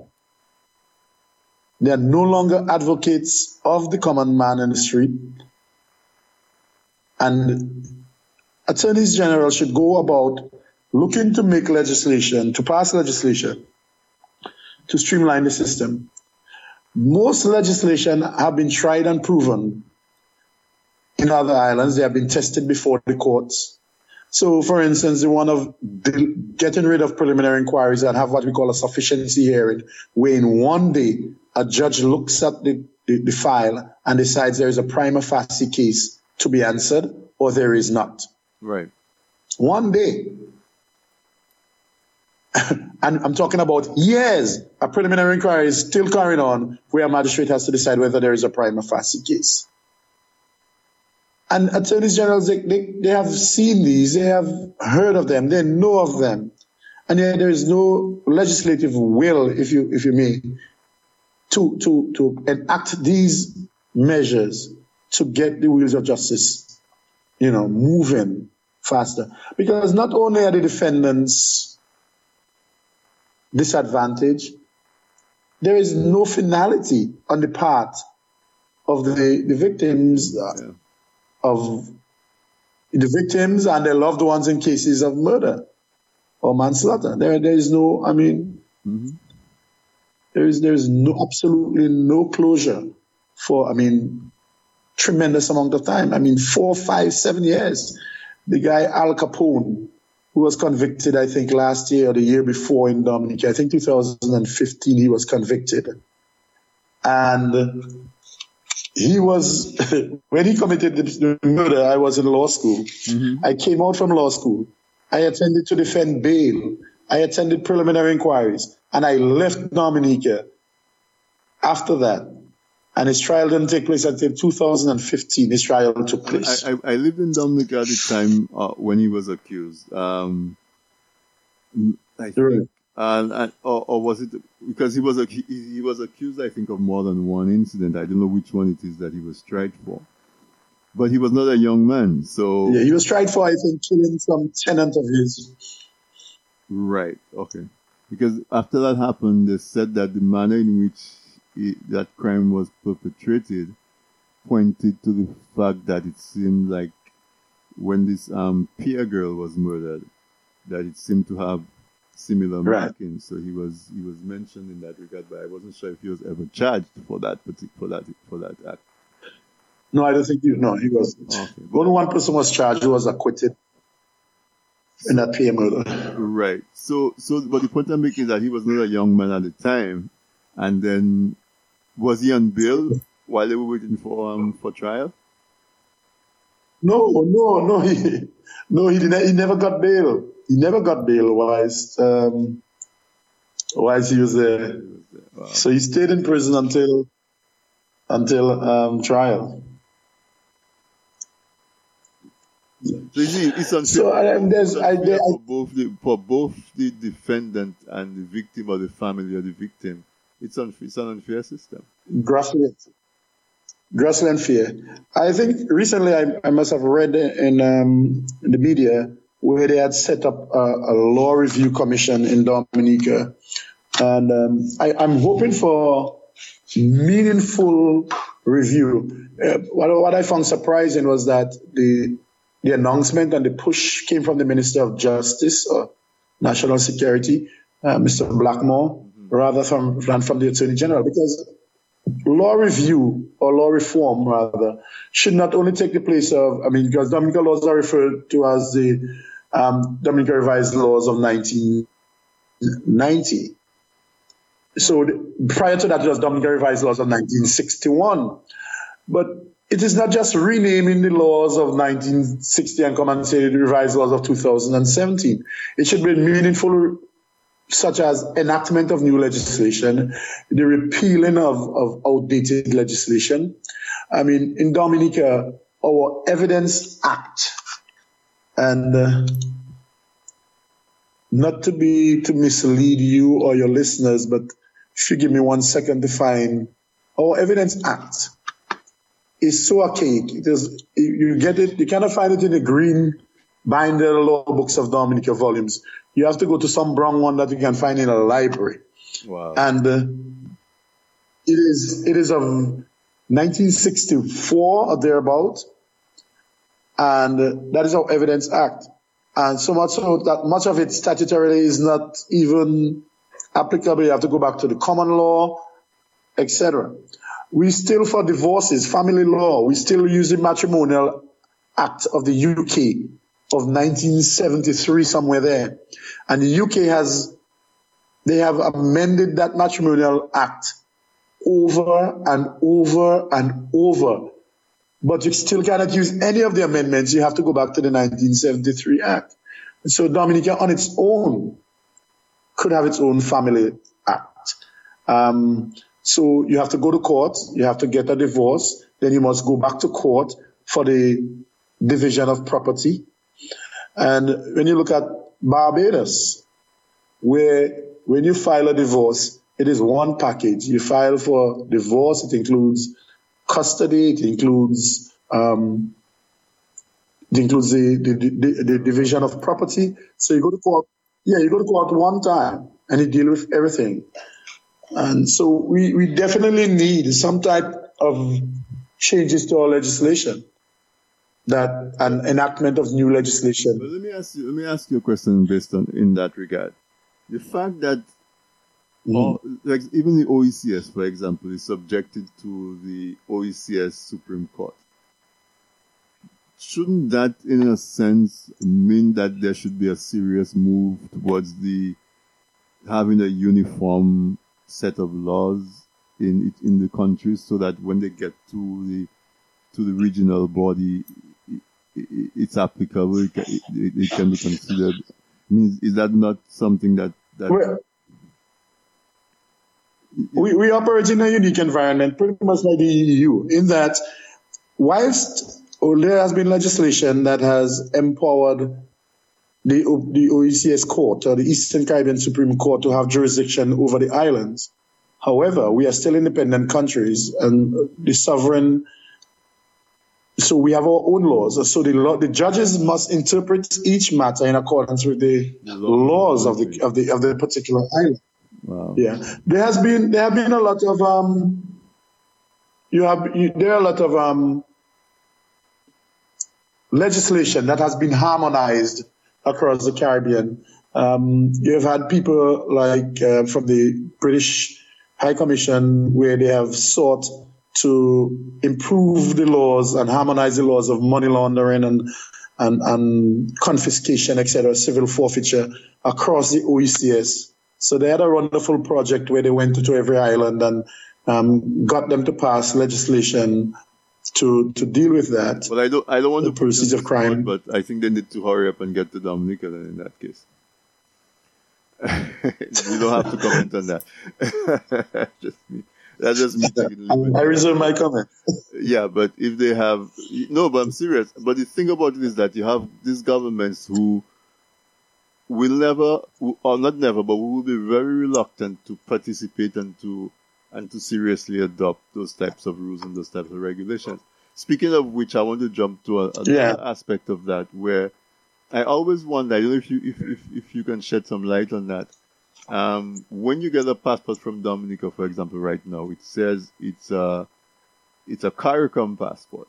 they are no longer advocates of the common man in the street. And attorneys general should go about looking to make legislation, to pass legislation, to streamline the system. Most legislation have been tried and proven in other islands. They have been tested before the courts. So, for instance, the one of getting rid of preliminary inquiries and have what we call a sufficiency hearing, where in one day a judge looks at the, the, the file and decides there is a prima facie case to be answered or there is not. Right. One day. and I'm talking about years. A preliminary inquiry is still carrying on where a magistrate has to decide whether there is a prima facie case. And attorneys general, they, they, they have seen these, they have heard of them, they know of them. And yet there is no legislative will, if you, if you may, to, to, to enact these measures to get the wheels of justice, you know, moving faster. Because not only are the defendants disadvantaged, there is no finality on the part of the, the victims Yeah. Of the victims and their loved ones in cases of murder or manslaughter. There, there is no, I mean, mm-hmm. there is there is no absolutely no closure for, I mean, tremendous amount of time. I mean, four, five, seven years. The guy Al Capone, who was convicted, I think last year or the year before in Dominica, I think 2015, he was convicted, and he was when he committed the murder. I was in law school. I came out from law school. I attended to defend bail. I attended preliminary inquiries, and I left Dominica after that. And his trial didn't take place until 2015. His trial took place. I, I, I lived in Dominica at the time uh, when he was accused. Um, I think, Right. And, and or, or was it because he was he, he was accused? I think of more than one incident. I don't know which one it is that he was tried for, but he was not a young man, so yeah, he was tried for, I think, killing some tenant of his. right, okay. Because after that happened, they said that the manner in which that crime was perpetrated pointed to the fact that it seemed like when this um, Pia girl was murdered, that it seemed to have similar Right. markings. So he was he was mentioned in that regard, but I wasn't sure if he was ever charged for that for that for that act. No, I don't think you. No, he wasn't. Okay. Only one person was charged who was acquitted in that PM murder. Right. So so but the point I'm making is that he was not a young man at the time, and then was he on bail while they were waiting for um for trial? No, no, no. He, no, he didn't. He never got bail. He never got bail. Whilst um, whilst he was there, He was there. Wow. so he stayed in prison until until um, trial. So you see, it's unfair. So, and there's- I- there- for both the for both the defendant and the victim or the family of the victim. It's un, it's an unfair system. Grassland, grassland fear. I think recently I, I must have read in, um, in the media where they had set up a, a law review commission in Dominica, and um, I, I'm hoping for meaningful review. Uh, what, what I found surprising was that the the announcement and the push came from the Minister of Justice or National Security, uh, Mr. Blackmoore, rather from, than from the Attorney General, because law review or law reform rather should not only take the place of I mean because Dominica laws are referred to as the um, Dominica revised laws of 1990. So the, prior to that it was Dominica revised laws of 1961. But it is not just renaming the laws of 1960 and the revised laws of 2017. It should be meaningful such as enactment of new legislation, the repealing of, of outdated legislation. I mean, in Dominica, our Evidence Act, and uh, not to be to mislead you or your listeners, but if you give me one second to find our Evidence Act is so archaic. It is you get it, you cannot find it in the green binder law books of Dominica volumes. You have to go to some brown one that you can find in a library. Wow. And uh, it is it is of 1964 or thereabout. And uh, that is our Evidence Act. And so much so that much of it statutorily is not even applicable. You have to go back to the common law, etc. We still, for divorces, family law, we still use the Matrimonial Act of the UK of 1973, somewhere there. And the UK has, they have amended that Matrimonial Act over and over and over. But you still cannot use any of the amendments. You have to go back to the 1973 Act. And so Dominica on its own could have its own family act. Um, so you have to go to court, you have to get a divorce, then you must go back to court for the division of property. And when you look at Barbados, where when you file a divorce, it is one package. You file for divorce, it includes custody, it includes um, it includes the, the, the, the division of property. So you go to court, yeah, you go to court one time and you deal with everything. And so we, we definitely need some type of changes to our legislation that an enactment of new legislation. But let me ask you. Let me ask you a question based on in that regard. The fact that mm-hmm. all, like even the OECS, for example, is subjected to the OECS Supreme Court. Shouldn't that, in a sense, mean that there should be a serious move towards the having a uniform set of laws in in the countries, so that when they get to the to the regional body, it's applicable. It, it, it can be considered. I mean, is that not something that that We're- we, we operate in a unique environment, pretty much like the EU, in that whilst there has been legislation that has empowered the, the OECS Court or the Eastern Caribbean Supreme Court to have jurisdiction over the islands, however, we are still independent countries and the sovereign. So we have our own laws. So the law, the judges must interpret each matter in accordance with the laws of the of the of the particular island. wow. Yeah, there has been there have been a lot of um, you have you, there are a lot of um, legislation that has been harmonized across the Caribbean Um, you have had people like uh, from the British High Commission where they have sought to improve the laws and harmonize the laws of money laundering and and, and confiscation, etc., civil forfeiture across the OECS. So they had a wonderful project where they went to every island and um, got them to pass legislation to to deal with that. Well, I don't I don't want the to proceeds of crime, but I think they need to hurry up and get to Dominica then in that case. you don't have to comment on that. just me. That's just me taking I reserve my comment. yeah, but if they have no, but I'm serious. But the thing about it is that you have these governments who will never, or not never, but will be very reluctant to participate and to and to seriously adopt those types of rules and those types of regulations. Speaking of which, I want to jump to a, a yeah. aspect of that where I always wonder. I don't know if you if, if, if you can shed some light on that. Um, when you get a passport from Dominica, for example, right now, it says it's a it's a CARICOM passport.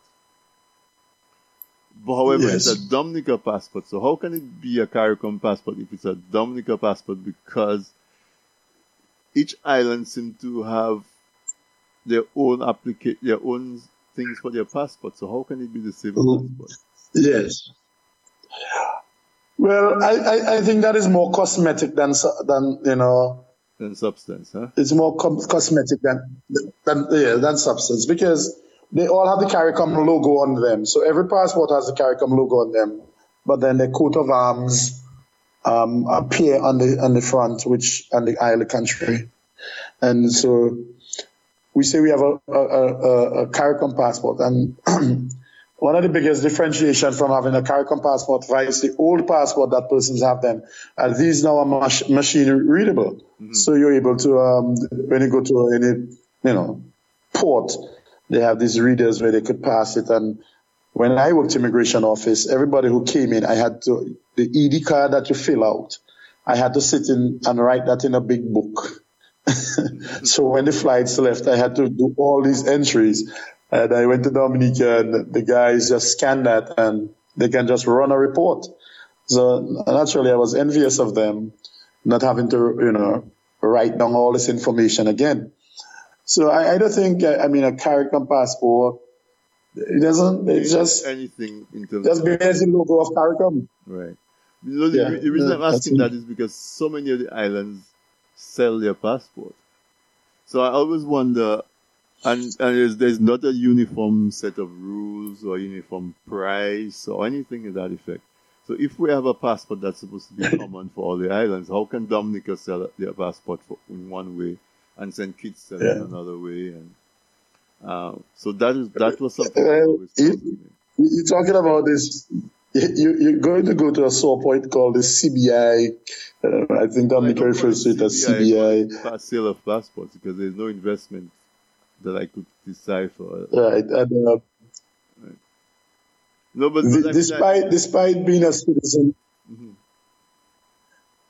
But however, Yes. it's a Dominica passport. So how can it be a CARICOM passport if it's a Dominica passport? Because each island seems to have their own applica- their own things for their passport. So how can it be the same Mhm. passport? Yes. Well, I, I, I think that is more cosmetic than than you know Than substance, huh? it's more com- cosmetic than than yeah, than substance because they all have the CARICOM logo on them. So every passport has the CARICOM logo on them, but then the coat of arms um, appear on the on the front, which on the island country, and so we say we have a a, a, a CARICOM passport, and one of the biggest differentiation from having a CARICOM passport versus the old passport that persons have then, are these now are mach- machine readable. So you're able to, um, when you go to any, you know, port, they have these readers where they could pass it. And when I worked immigration office, everybody who came in, I had to, the ED card that you fill out, I had to sit in and write that in a big book. so when the flights left, I had to do all these entries. And I went to Dominica and the guys just scanned that and they can just run a report. So naturally, I was envious of them not having to, you know, write down all this information again. So I, I don't think, I, mean, a CARICOM passport, it doesn't, it's just, anything in terms just of the logo of CARICOM. Right. You know, the, Yeah, the reason yeah, I'm asking that is because so many of the islands sell their passport. So I always wonder, and, and there's, there's not a uniform set of rules or uniform price or anything to that effect. So if we have a passport that's supposed to be common for all the islands, how can Dominica sell their passport for, in one way and St. Kitts sell it Yeah. another way? And uh, so that is that was something that Well, always it- You- You're talking about this, you, you're going to go to a sore point called the CBI. Uh, I think Dominica I don't call refers to it as CBI. sale of passports because there's no investment that I could decipher. Right. And, uh, No, but, d- but I mean, I- despite, despite being a citizen, Mhm.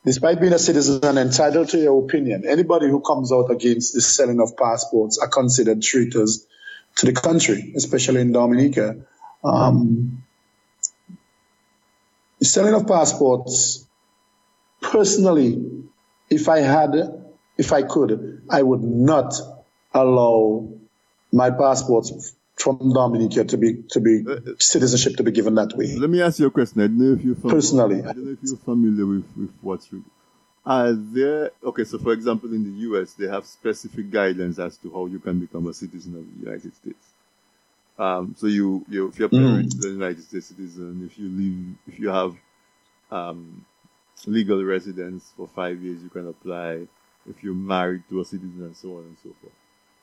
despite being a citizen and entitled to your opinion, anybody who comes out against the selling of passports are considered traitors to the country, especially in Dominica. Um, the selling of passports, personally, if I had, if I could, I would not allow my passports from Dominica to be to be citizenship to be given that way. let me ask you a question. I don't know if you're familiar, Personally. I don't know if you're familiar with, with what's re- are there okay, so for example in the US they have specific guidelines as to how you can become a citizen of the United States. Um, so you, you if your parents are United States citizen, if you live if you have um, legal residence for five years you can apply. If you're married to a citizen and so on and so forth.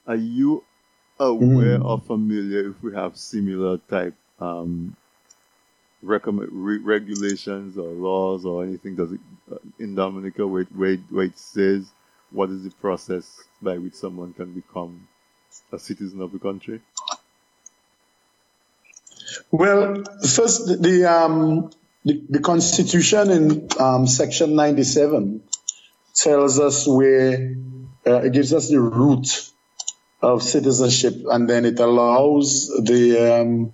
Are you aware Mm. or familiar if we have similar type um, recommend, re- regulations or laws or anything does it uh, in Dominica where, it- where, it- where it says what is the process by which someone can become a citizen of the country? Well, first, the the, um, the, the Constitution in um, Section 97 tells us where uh, it gives us the root of citizenship, and then it allows the um,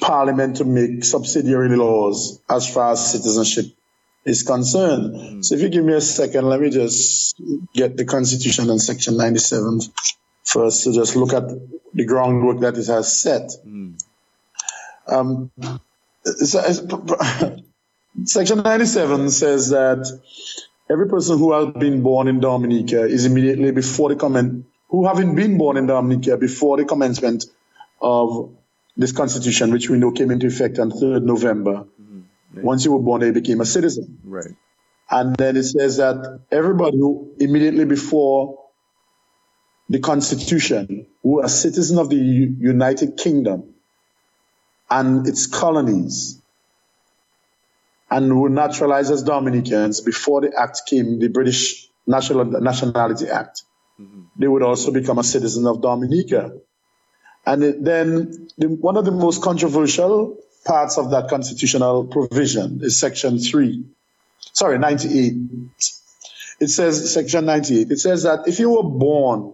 Parliament to make subsidiary laws as far as citizenship is concerned. So if you give me a second, let me just get the Constitution and Section 97 first to just look at the groundwork that it has set. Um, so- Section 97 says that every person who has been born in Dominica is immediately before the comment, who having been born in Dominica before the commencement of this constitution, which we know came into effect on 3rd November. Mm-hmm. Once you were born, they became a citizen. Right. And then it says that everybody who immediately before the Constitution, who are citizens of the U- United Kingdom and its colonies, and who were naturalized as Dominicans before the act came, the British National Nationality Act, they would also become a citizen of Dominica. And then the, one of the most controversial parts of that constitutional provision is Section 3 sorry, 98. It says, section 98, it says that if you were born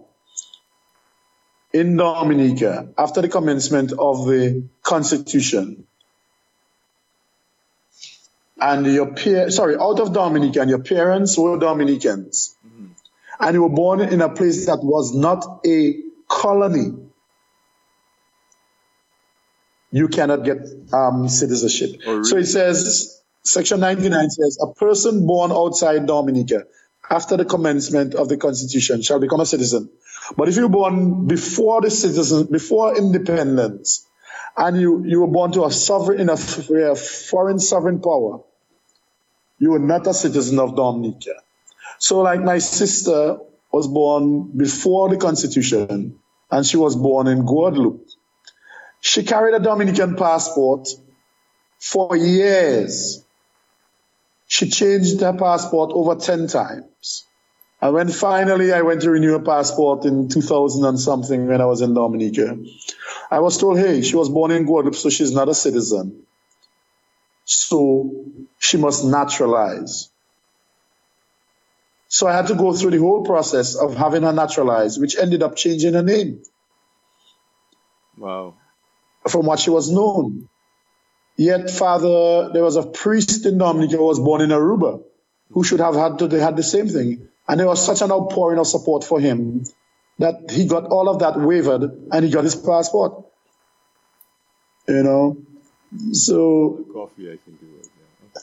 in Dominica after the commencement of the Constitution, and your peer, sorry, out of Dominica, and your parents were Dominicans, and you were born in a place that was not a colony, you cannot get um, citizenship. Oh, really? So it says, Section 99 says, a person born outside Dominica after the commencement of the Constitution shall become a citizen. But if you're born before the citizen, before independence, and you, you were born to a sovereign in a, a foreign sovereign power, you are not a citizen of Dominica. So, like my sister was born before the Constitution, and she was born in Guadeloupe. She carried a Dominican passport for years. She changed her passport over 10 times. And when finally I went to renew her passport in 2000 and something when I was in Dominica, I was told, hey, she was born in Guadeloupe, so she's not a citizen. So she must naturalize. So I had to go through the whole process of having her naturalized, which ended up changing her name Wow. from what she was known. Yet, Father, there was a priest in Dominica who was born in Aruba who should have had to, they had the same thing. And there was such an outpouring of support for him that he got all of that wavered and he got his passport. You know? So, Coffee, I think it was.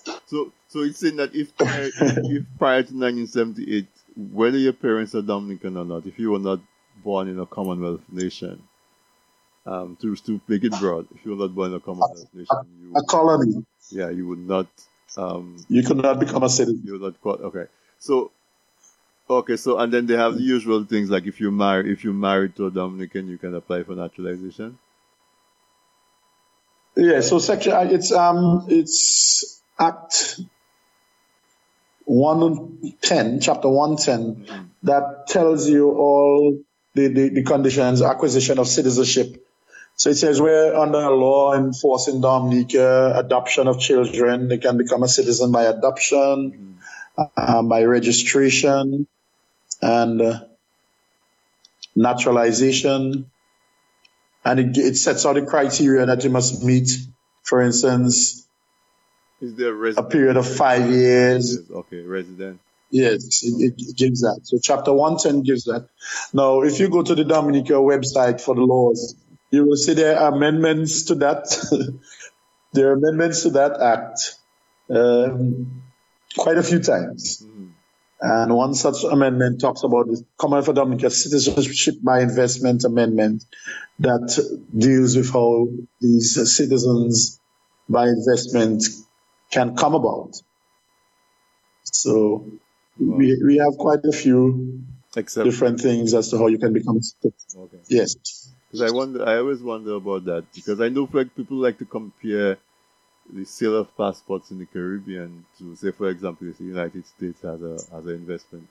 Yeah. So, so it's saying that if prior, if prior to 1978, whether your parents are Dominican or not, if you were not born in a Commonwealth nation, um, to to make it broad, if you were not born in a Commonwealth nation, you a colony, yeah, you would not um, you could not become a citizen. you would not okay. So, okay, so and then they have the usual things like if you marry if you married to a Dominican, you can apply for naturalization. Yeah, so section uh, it's um it's Act one ten, chapter one ten, that tells you all the, the, the conditions, acquisition of citizenship. So it says we're under a law enforcing Dominica, adoption of children, they can become a citizen by adoption, uh, by registration, and uh, naturalization and it, it sets out the criteria that you must meet. For instance, Is there a a period of five years. Okay, resident. Yes, it, it gives that. So chapter 110 gives that. Now, if you go to the Dominica website for the laws, you will see there are amendments to that. there are amendments to that act um, quite a few times. And one such amendment talks about the Commonwealth of Dominica Citizenship by Investment Amendment that deals with how these citizens by investment can come about. So we, we have quite a few Except different things as to how you can become a citizen. okay. Yes. Because I wonder, I always wonder about that because I know like people like to compare the sale of passports in the Caribbean to, say, for example, the United States as a has an investment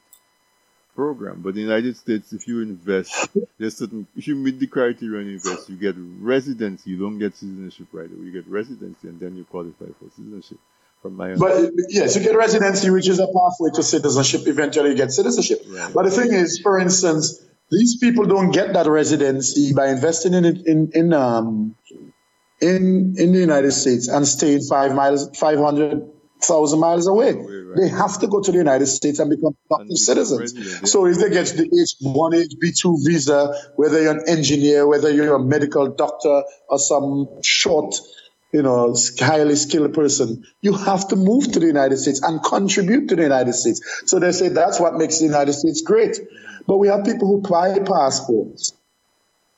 program, but in the United States, if you invest, there's certain if you meet the criteria and invest, you get residency. You don't get citizenship right away. You get residency, and then you qualify for citizenship. From my own. But yes, you get residency, which is a pathway to citizenship. Eventually, you get citizenship. Right. But the thing is, for instance, these people don't get that residency by investing in it in in um in in the United States and staying five miles, five hundred thousand miles away. Right. They have to go to the United States and become productive citizens. Yeah. So if they get the H1, HB2 visa, whether you're an engineer, whether you're a medical doctor or some short, you know, highly skilled person, you have to move to the United States and contribute to the United States. So they say that's what makes the United States great. But we have people who buy passports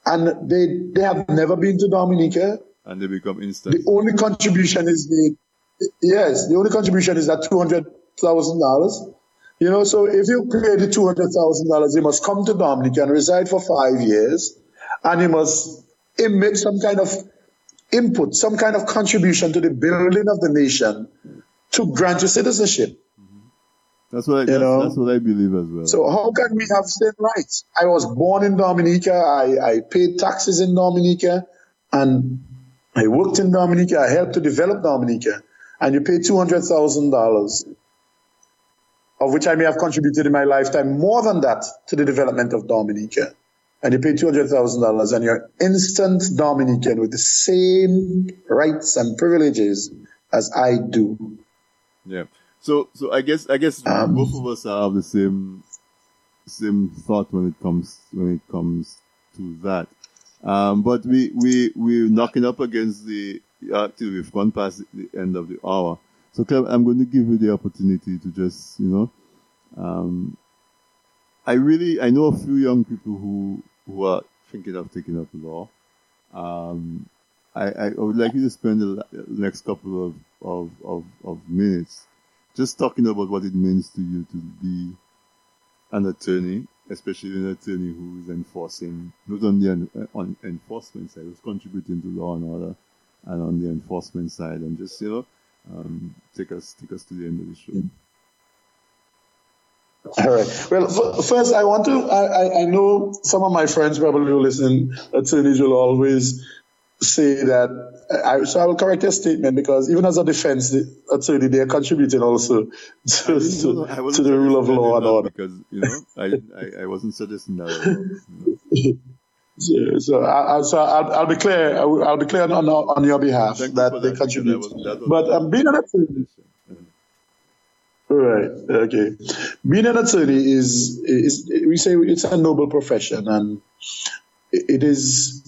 and they they have never been to Dominica. And they become instant. The only contribution is the yes, the only contribution is that two hundred thousand dollars. You know, so if you pay the two hundred thousand dollars, you must come to Dominica and reside for five years, and you must make some kind of input, some kind of contribution to the building of the nation to grant you citizenship. Mm-hmm. That's what I, that's, know? that's what I believe as well. So how can we have same rights? I was born in Dominica. I, I paid taxes in Dominica, and I worked in Dominica. I helped to develop Dominica, and you pay two hundred thousand dollars, of which I may have contributed in my lifetime more than that to the development of Dominica. And you pay two hundred thousand dollars, and you're instant Dominican with the same rights and privileges as I do. Yeah. So, so I guess, I guess um, both of us have the same, same thought when it comes, when it comes to that. Um, but we, we, we're knocking up against the, actually we've gone past the end of the hour. So Clem, I'm going to give you the opportunity to just, you know, um, I really, I know a few young people who, who are thinking of taking up law. Um, I, I would like you to spend the next couple of, of, of, of minutes just talking about what it means to you to be an attorney, especially an attorney who is enforcing, not on, on enforcement side, who's contributing to law and order, and on the enforcement side, and just, you know, um, take us take us to the end of the show. All right. Well, first, I want to. I, I know some of my friends probably who listen, attorneys will always say that I, so I will correct your statement because even as a defense attorney, they are contributing also to, to, to the rule of law and order. Because you know, I, I, I wasn't suggesting that. You know. so, so, I, so I'll, I'll, be clear. I'll, clear on, on your behalf Thank that they that, contribute. That was, that was but um, being an attorney, right? Okay, being an attorney is is we say it's a noble profession and it is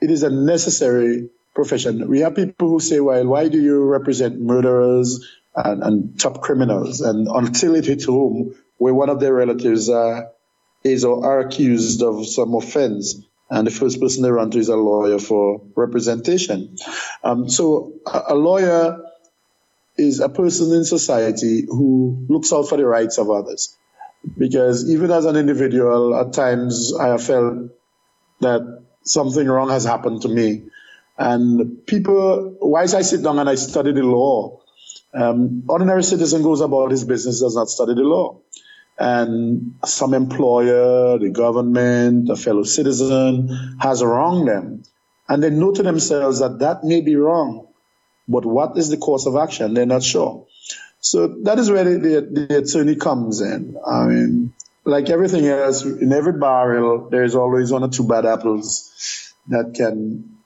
it is a necessary profession. We have people who say, well, why do you represent murderers and, and top criminals? And until it hits home, where one of their relatives uh, is or are accused of some offense, and the first person they run to is a lawyer for representation. Um, so a, lawyer is a person in society who looks out for the rights of others. Because even as an individual, at times I have felt that something wrong has happened to me. And people, whilst I sit down and I study the law, um, ordinary citizen goes about his business, does not study the law. And some employer, the government, a fellow citizen has wronged them. And they know to themselves that that may be wrong, but what is the course of action? They're not sure. So that is where the, the, the attorney comes in. I mean, like everything else, in every barrel, there's always one or two bad apples that can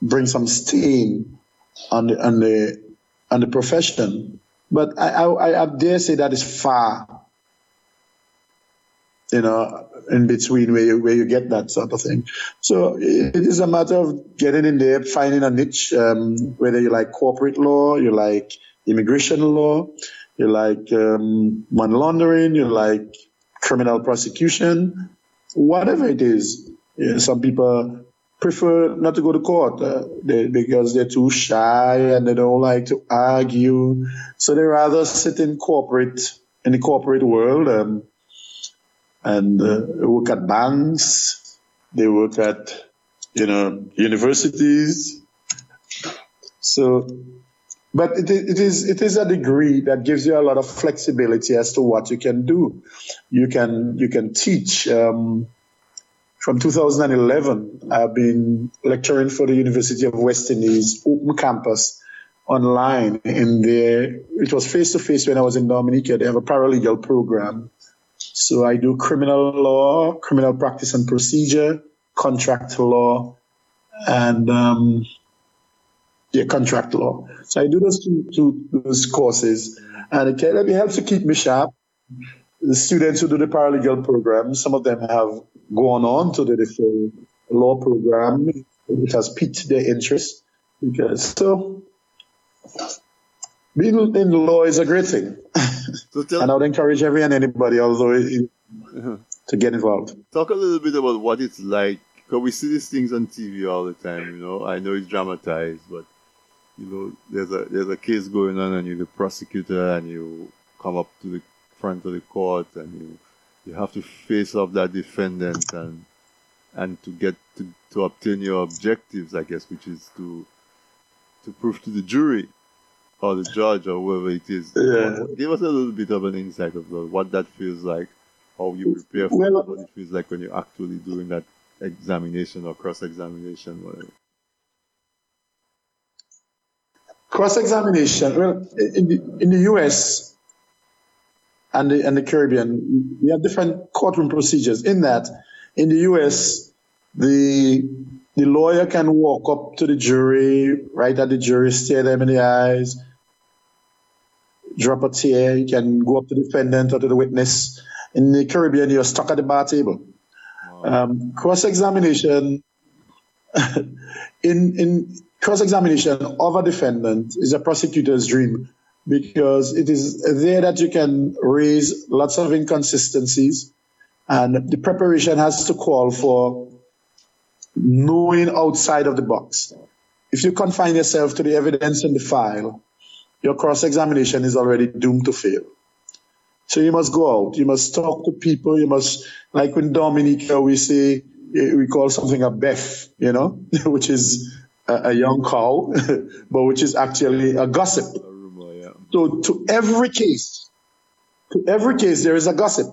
bring some stain on the on the on the profession. But I, I, I dare say that is far, you know, in between where you where you get that sort of thing. So it is a matter of getting in there, finding a niche. Um, whether you like corporate law, you like immigration law, you like um, money laundering, you like criminal prosecution, whatever it is. You know, some people prefer not to go to court uh, they, because they're too shy and they don't like to argue. So they rather sit in corporate in the corporate world um, and uh, work at banks. They work at you know universities. So but it, it is it is a degree that gives you a lot of flexibility as to what you can do. You can you can teach. Um, from 2011, I've been lecturing for the University of West Indies Open Campus online. In there, it was face to face when I was in Dominica. They have a paralegal program. So I do criminal law, criminal practice and procedure, contract law, and um, yeah, contract law. So I do those two, two those courses, and it, helps to keep me sharp. The students who do the paralegal program, some of them have gone on to do the full law program. It has piqued their interest because so being in law is a great thing. So tell, and I would encourage every and anybody, although uh-huh. to get involved. Talk a little bit about what it's like because we see these things on TV all the time. You know, I know it's dramatized, but you know, there's a there's a case going on, and you're the prosecutor, and you come up to the front of the court, and you you have to face off that defendant, and and to get to, to obtain your objectives, I guess, which is to to prove to the jury or the judge or whoever it is. Yeah. Give us a little bit of an insight of uh, what that feels like, how you prepare for well, it, what it feels like when you're actually doing that examination or cross examination, whatever. Cross examination. Well, in the, in the US and the, and the Caribbean, we have different courtroom procedures. In that, in the US, the the lawyer can walk up to the jury, right at the jury, stare them in the eyes, drop a tear. You can go up to the defendant or to the witness. In the Caribbean, you're stuck at the bar table. Wow. Um, cross examination. in in cross examination of a defendant is a prosecutor's dream because it is there that you can raise lots of inconsistencies, and the preparation has to call for knowing outside of the box. If you confine yourself to the evidence in the file, your cross examination is already doomed to fail. So you must go out. You must talk to people. You must, like in Dominica, we say, eh, we call something a beef, you know, which is a, a young cow, but which is actually a gossip. So to every case, to every case, there is a gossip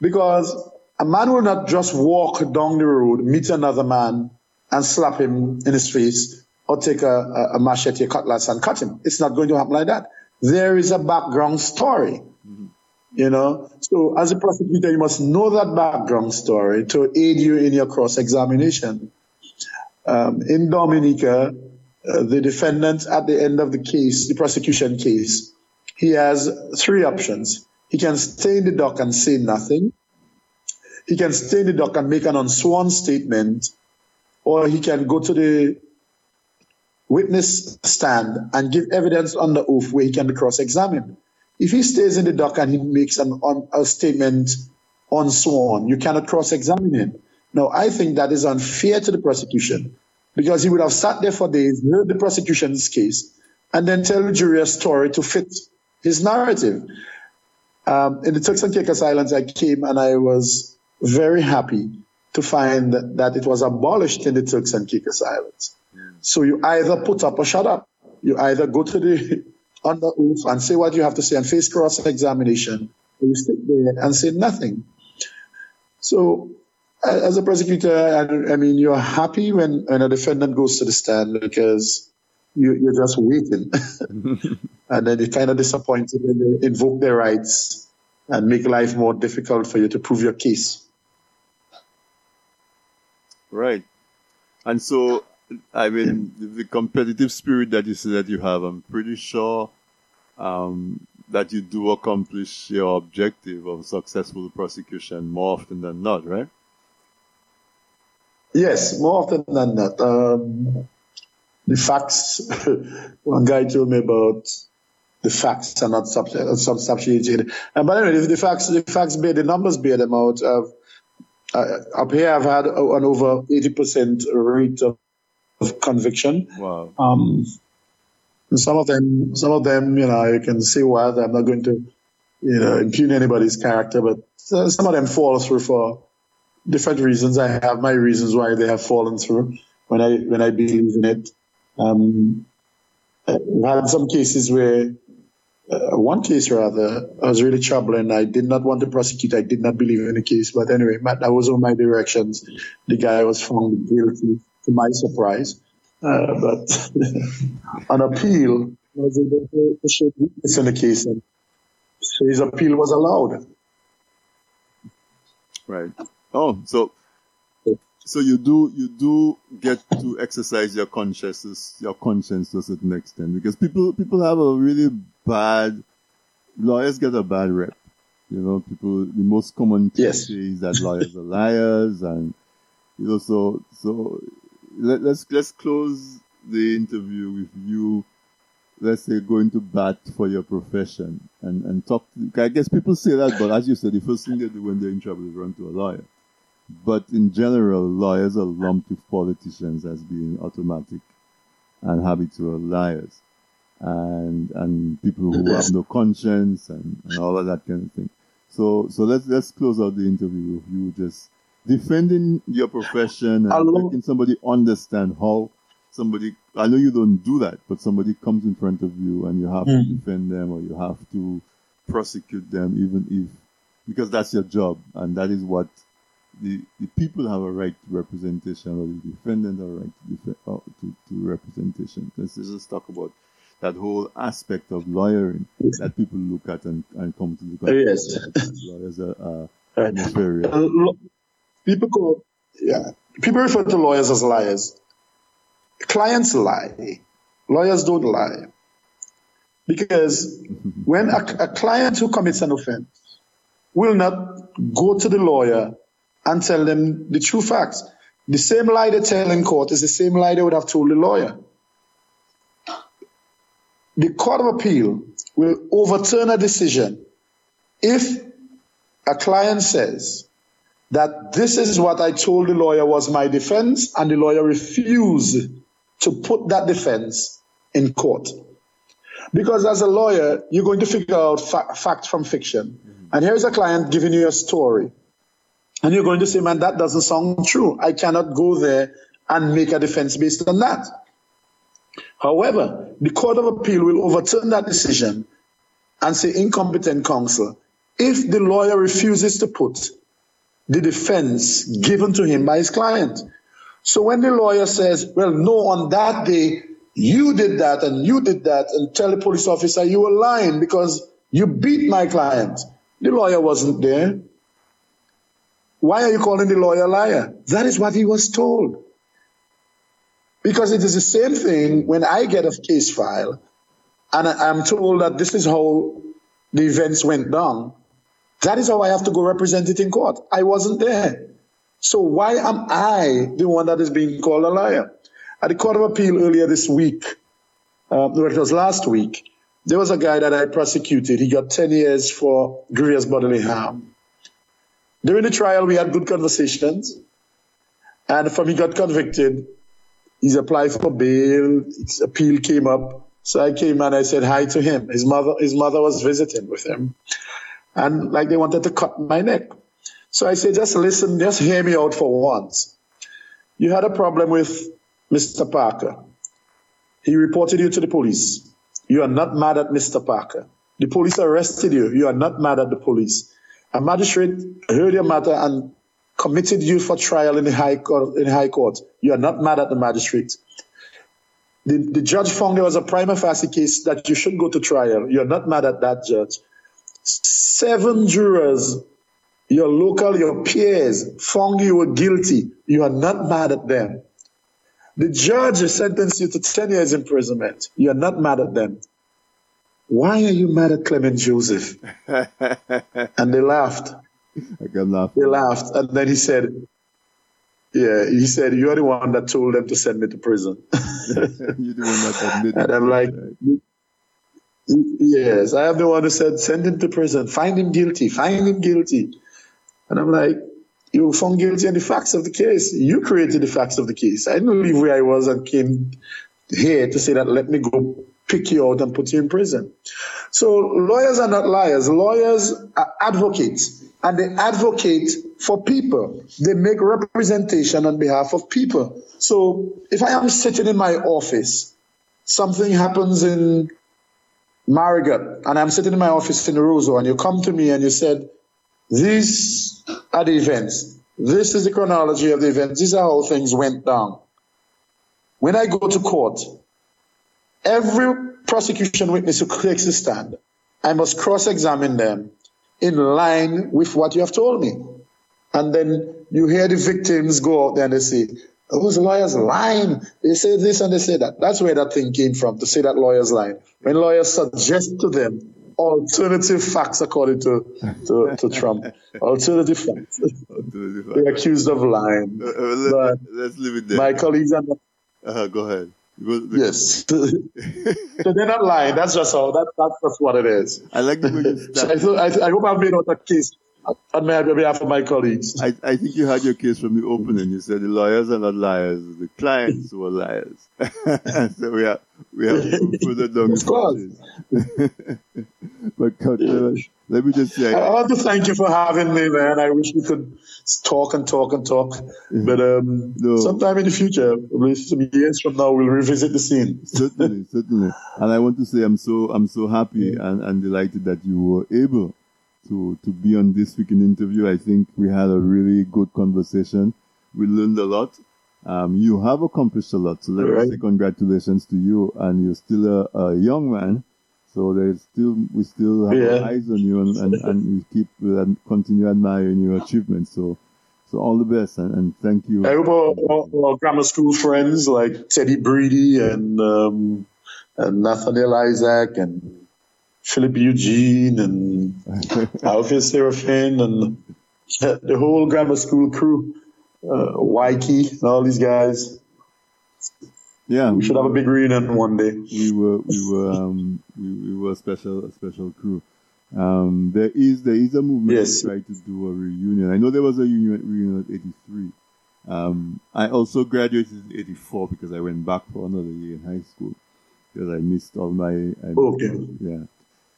because a man will not just walk down the road, meet another man, and slap him in his face or take a, a machete, a cutlass, and cut him. It's not going to happen like that. There is a background story. Mm-hmm. You know, so as a prosecutor, you must know that background story to aid you in your cross examination. Um, in Dominica, uh, the defendant at the end of the case, the prosecution case, he has three options. He can stay in the dock and say nothing. He can stay in the dock and make an unsworn statement, or he can go to the witness stand and give evidence under oath where he can be cross-examined. If he stays in the dock and he makes an, on, a statement unsworn, you cannot cross-examine him. Now, I think that is unfair to the prosecution because he would have sat there for days, heard the prosecution's case, and then tell the jury a story to fit his narrative. Um, in the Turks and Caicos Islands, I came and I was very happy to find that it was abolished in the Turks and Caicos Islands. So you either put up or shut up. You either go to the under oath and say what you have to say and face cross examination, or you sit there and say nothing. So, as a prosecutor, I, I mean, you're happy when, when a defendant goes to the stand because you, you're just waiting. and then you're kind of disappointed when they invoke their rights and make life more difficult for you to prove your case. Right. And so I mean, the competitive spirit that you say that you have, I'm pretty sure um, that you do accomplish your objective of successful prosecution more often than not, right? Yes, more often than not. Um, the facts, one guy told me about the facts are not substantiated. And but anyway, the facts, the facts bear, the numbers bear them out. Uh, up here, I've had an over 80% rate of of conviction. Wow. Um, some of them, some of them, you know, you can see why. I'm not going to, you know, impugn anybody's character, but some of them fall through for different reasons. I have my reasons why they have fallen through when I when I believe in it. Um, we had some cases where uh, one case rather I was really troubling. I did not want to prosecute. I did not believe in the case, but anyway, that was on my directions. The guy was found guilty to my surprise. Uh, but on appeal, I was able to, to show weakness in the case, and so his appeal was allowed. Right. Oh, so so you do you do get to exercise your conscience your conscience to a certain extent because people people have a really bad lawyers get a bad rep. You know, people the most common thing Yes. is that lawyers are liars and you know so so let, let's let's close the interview with you. Let's say going to bat for your profession and and talk. To, I guess people say that but as you said the first thing they do when they're in trouble is run to a lawyer. But in general, lawyers are lumped with politicians as being automatic and habitual liars, and and people who have no conscience and, and all of that kind of thing. So so let's let's close out the interview with you just defending your profession and making somebody understand how somebody. I know you don't do that, but somebody comes in front of you and you have to defend them or you have to prosecute them, even if because that's your job and that is what the, the people have a right to representation or the defendant have a right to, defend, uh, to, to representation. Let's just talk about that whole aspect of lawyering that people look at and, and come to look at. Yes. that Lawyers are, are Right. nefarious. Uh, people call, yeah, people refer to lawyers as liars. Clients lie. Lawyers don't lie. Because when a, a client who commits an offense will not go to the lawyer and tell them the true facts. The same lie they tell in court is the same lie they would have told the lawyer. The Court of Appeal will overturn a decision if a client says that this is what I told the lawyer was my defense, and the lawyer refused to put that defense in court. Because as a lawyer, you're going to figure out fa- fact from fiction. Mm-hmm. And here's a client giving you a story. And you're going to say, man, that doesn't sound true. I cannot go there and make a defense based on that. However, the Court of Appeal will overturn that decision and say incompetent counsel if the lawyer refuses to put the defense given to him by his client. So when the lawyer says, well, no, on that day, you did that and you did that, and tell the police officer you were lying because you beat my client. The lawyer wasn't there. Why are you calling the lawyer a liar? That is what he was told. Because it is the same thing when I get a case file and I'm told that this is how the events went down. That is how I have to go represent it in court. I wasn't there. So why am I the one that is being called a liar? At the Court of Appeal earlier this week, uh, no, it was last week, there was a guy that I prosecuted. He got 10 years for grievous bodily harm. During the trial, we had good conversations. And from he got convicted, he's applied for bail. His appeal came up. So I came and I said hi to him. His mother, his mother was visiting with him. And like they wanted to cut my neck. So I said, just listen, just hear me out for once. You had a problem with Mr. Parker. He reported you to the police. You are not mad at Mr. Parker. The police arrested you. You are not mad at the police. A magistrate heard your matter and committed you for trial in the high court. In the high court. You are not mad at the magistrate. The, the judge found there was a prima facie case that you should go to trial. You are not mad at that judge. Seven jurors, your local, your peers, found you were guilty. You are not mad at them. The judge sentenced you to 10 years imprisonment. You are not mad at them. Why are you mad at Clement Joseph? and they laughed. Laugh. They laughed. And then he said, Yeah, he said, You're the one that told them to send me to prison. you the one that admitted. And I'm like, Yes, I have the one who said, Send him to prison. Find him guilty. Find him guilty. And I'm like, You were found guilty on the facts of the case. You created the facts of the case. I didn't leave where I was and came here to say that let me go pick you out and put you in prison. So lawyers are not liars. Lawyers are advocates and they advocate for people. They make representation on behalf of people. So if I am sitting in my office, something happens in Marigot and I'm sitting in my office in Roseau and you come to me and you said, these are the events. This is the chronology of the events. These are how things went down. When I go to court, every prosecution witness who takes a stand, I must cross examine them in line with what you have told me. and then you hear the victims go out there and they say, those lawyers lying. They say this and they say that. That's where that thing came from, to say that lawyers lying. When lawyers suggest to them alternative facts according to, to, to Trump, alternative facts. Alternative They're accused of lying. Uh, uh, let, us leave it there. My colleagues are not. Uh, go ahead. Yes. so they're not lying. That's just all. That, that's just what it is. I like the way you so I, I, I hope I've made out a case on behalf of my colleagues. I, I think you had your case from the opening. You said the lawyers are not liars, the clients were liars. so we are we have further down Of course. but Coach, let me just say. I want to thank you for having me, man. I wish we could talk and talk and talk. But um, no. sometime in the future, maybe some years from now, we'll revisit the scene. certainly, certainly. And I want to say I'm so I'm so happy and, and delighted that you were able to, to be on this week in interview. I think we had a really good conversation. We learned a lot. Um, you have accomplished a lot. So let right. me say congratulations to you. And you're still a, a young man. So there's still, we still have yeah. eyes on you and, and, and we keep and continue admiring your achievements. So, so all the best and, and thank you. I hope our, our, grammar school friends like Teddy Brady and, um, and Nathaniel Isaac and Philip Eugene and Alfred Serafin and the whole grammar school crew, uh, Waiki and all these guys. Yeah, we should have a big reunion one day. We were, we were, um, we, we were a special, a special crew. Um, there is, there is a movement yes. to try to do a reunion. I know there was a reunion, reunion at 83. Um, I also graduated in 84 because I went back for another year in high school because I missed all my, I okay. yeah.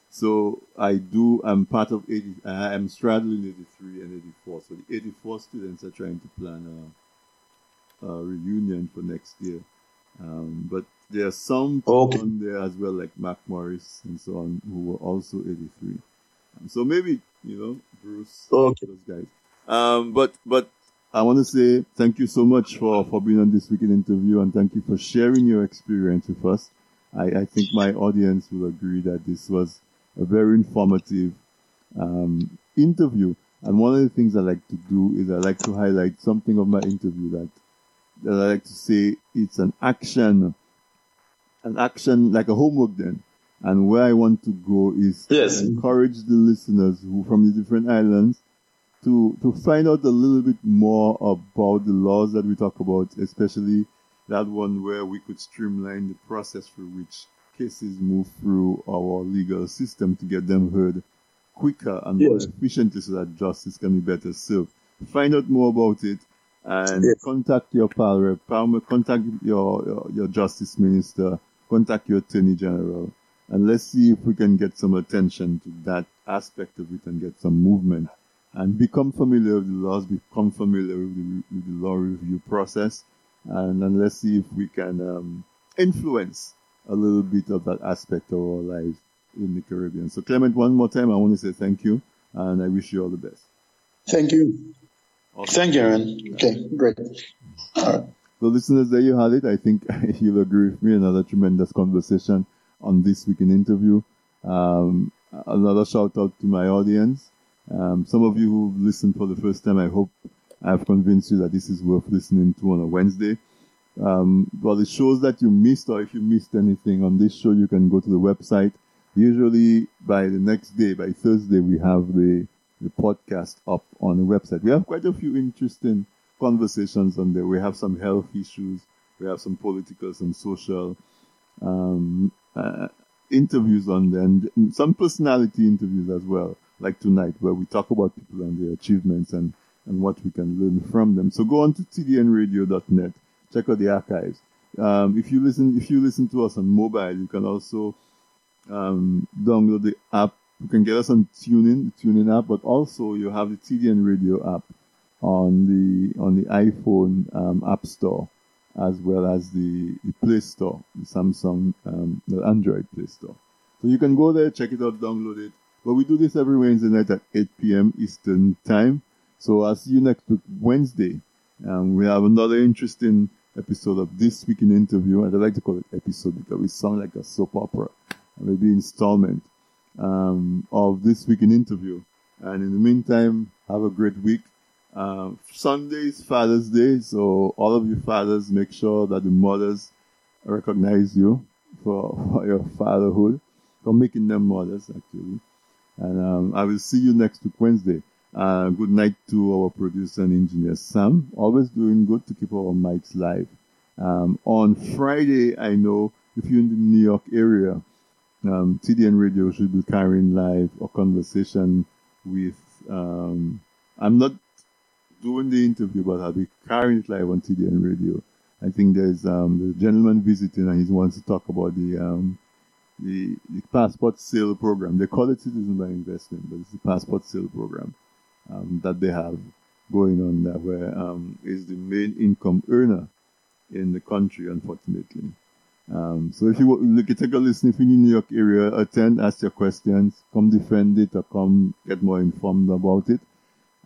So I do, I'm part of 80, I'm straddling 83 and 84. So the 84 students are trying to plan a, a reunion for next year. Um, but there are some okay. on there as well, like Mac Morris and so on, who were also 83. Um, so maybe, you know, Bruce, okay. those guys. Um, but, but I want to say thank you so much for, for being on this week in interview and thank you for sharing your experience with us. I, I think my audience will agree that this was a very informative um, interview. And one of the things I like to do is I like to highlight something of my interview that, that I like to say it's an action, an action like a homework then. And where I want to go is yes. encourage the listeners who from the different islands to, to find out a little bit more about the laws that we talk about, especially that one where we could streamline the process for which cases move through our legal system to get them heard quicker and yes. more efficiently so that justice can be better served. Find out more about it and yes. contact your pal rep, contact your, your, your justice minister, contact your attorney general, and let's see if we can get some attention to that aspect of it and get some movement and become familiar with the laws, become familiar with the, with the law review process, and, and let's see if we can um, influence a little bit of that aspect of our lives in the Caribbean. So Clement, one more time, I want to say thank you and I wish you all the best. Thank you. Awesome. Thank you, Aaron. Okay, great. All right. So listeners, there you have it. I think you'll agree with me. Another tremendous conversation on this week in interview. Um, another shout out to my audience. Um, some of you who listened for the first time, I hope I've convinced you that this is worth listening to on a Wednesday. Um, well, the shows that you missed, or if you missed anything on this show, you can go to the website. Usually by the next day, by Thursday, we have the, the podcast up on the website. We have quite a few interesting conversations on there. We have some health issues. We have some political, some social, um, uh, interviews on there and some personality interviews as well, like tonight, where we talk about people and their achievements and, and what we can learn from them. So go on to tdnradio.net check out the archives. Um, if you listen, if you listen to us on mobile, you can also um, download the app. You can get us on TuneIn, the TuneIn app, but also you have the TDN Radio app on the on the iPhone um, App Store as well as the, the Play Store, the Samsung, um, the Android Play Store. So you can go there, check it out, download it. But we do this every Wednesday night at 8 p.m. Eastern Time. So I'll see you next week, Wednesday. Um, we have another interesting episode of This Week in Interview, and I like to call it episode because it sounds like a soap opera, maybe installment um, of This Week in Interview. And in the meantime, have a great week. Um, Sunday is Father's Day, so all of you fathers make sure that the mothers recognize you for, for your fatherhood, for making them mothers actually. And um, I will see you next week Wednesday. Uh, good night to our producer and engineer Sam. Always doing good to keep our mics live. Um, on Friday, I know if you're in the New York area, um, TDN Radio should be carrying live a conversation with. Um, I'm not doing the interview, but I'll be carrying it live on TDN Radio. I think there's um, the gentleman visiting and he wants to talk about the um, the, the passport sale program. They call it citizen by investment, but it's the passport sale program um, that they have going on there, where um, is the main income earner in the country, unfortunately. Um, so if you look, take a listen, if you're in the New York area, attend, ask your questions, come defend it, or come get more informed about it.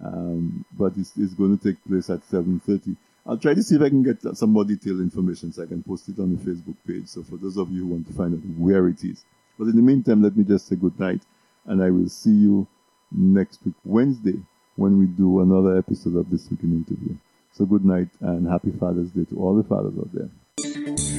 Um, but it's, it's, going to take place at 7.30. I'll try to see if I can get some more detailed information so I can post it on the Facebook page. So for those of you who want to find out where it is. But in the meantime, let me just say good night and I will see you next week, Wednesday, when we do another episode of This Week in Interview. So good night and happy Father's Day to all the fathers out there.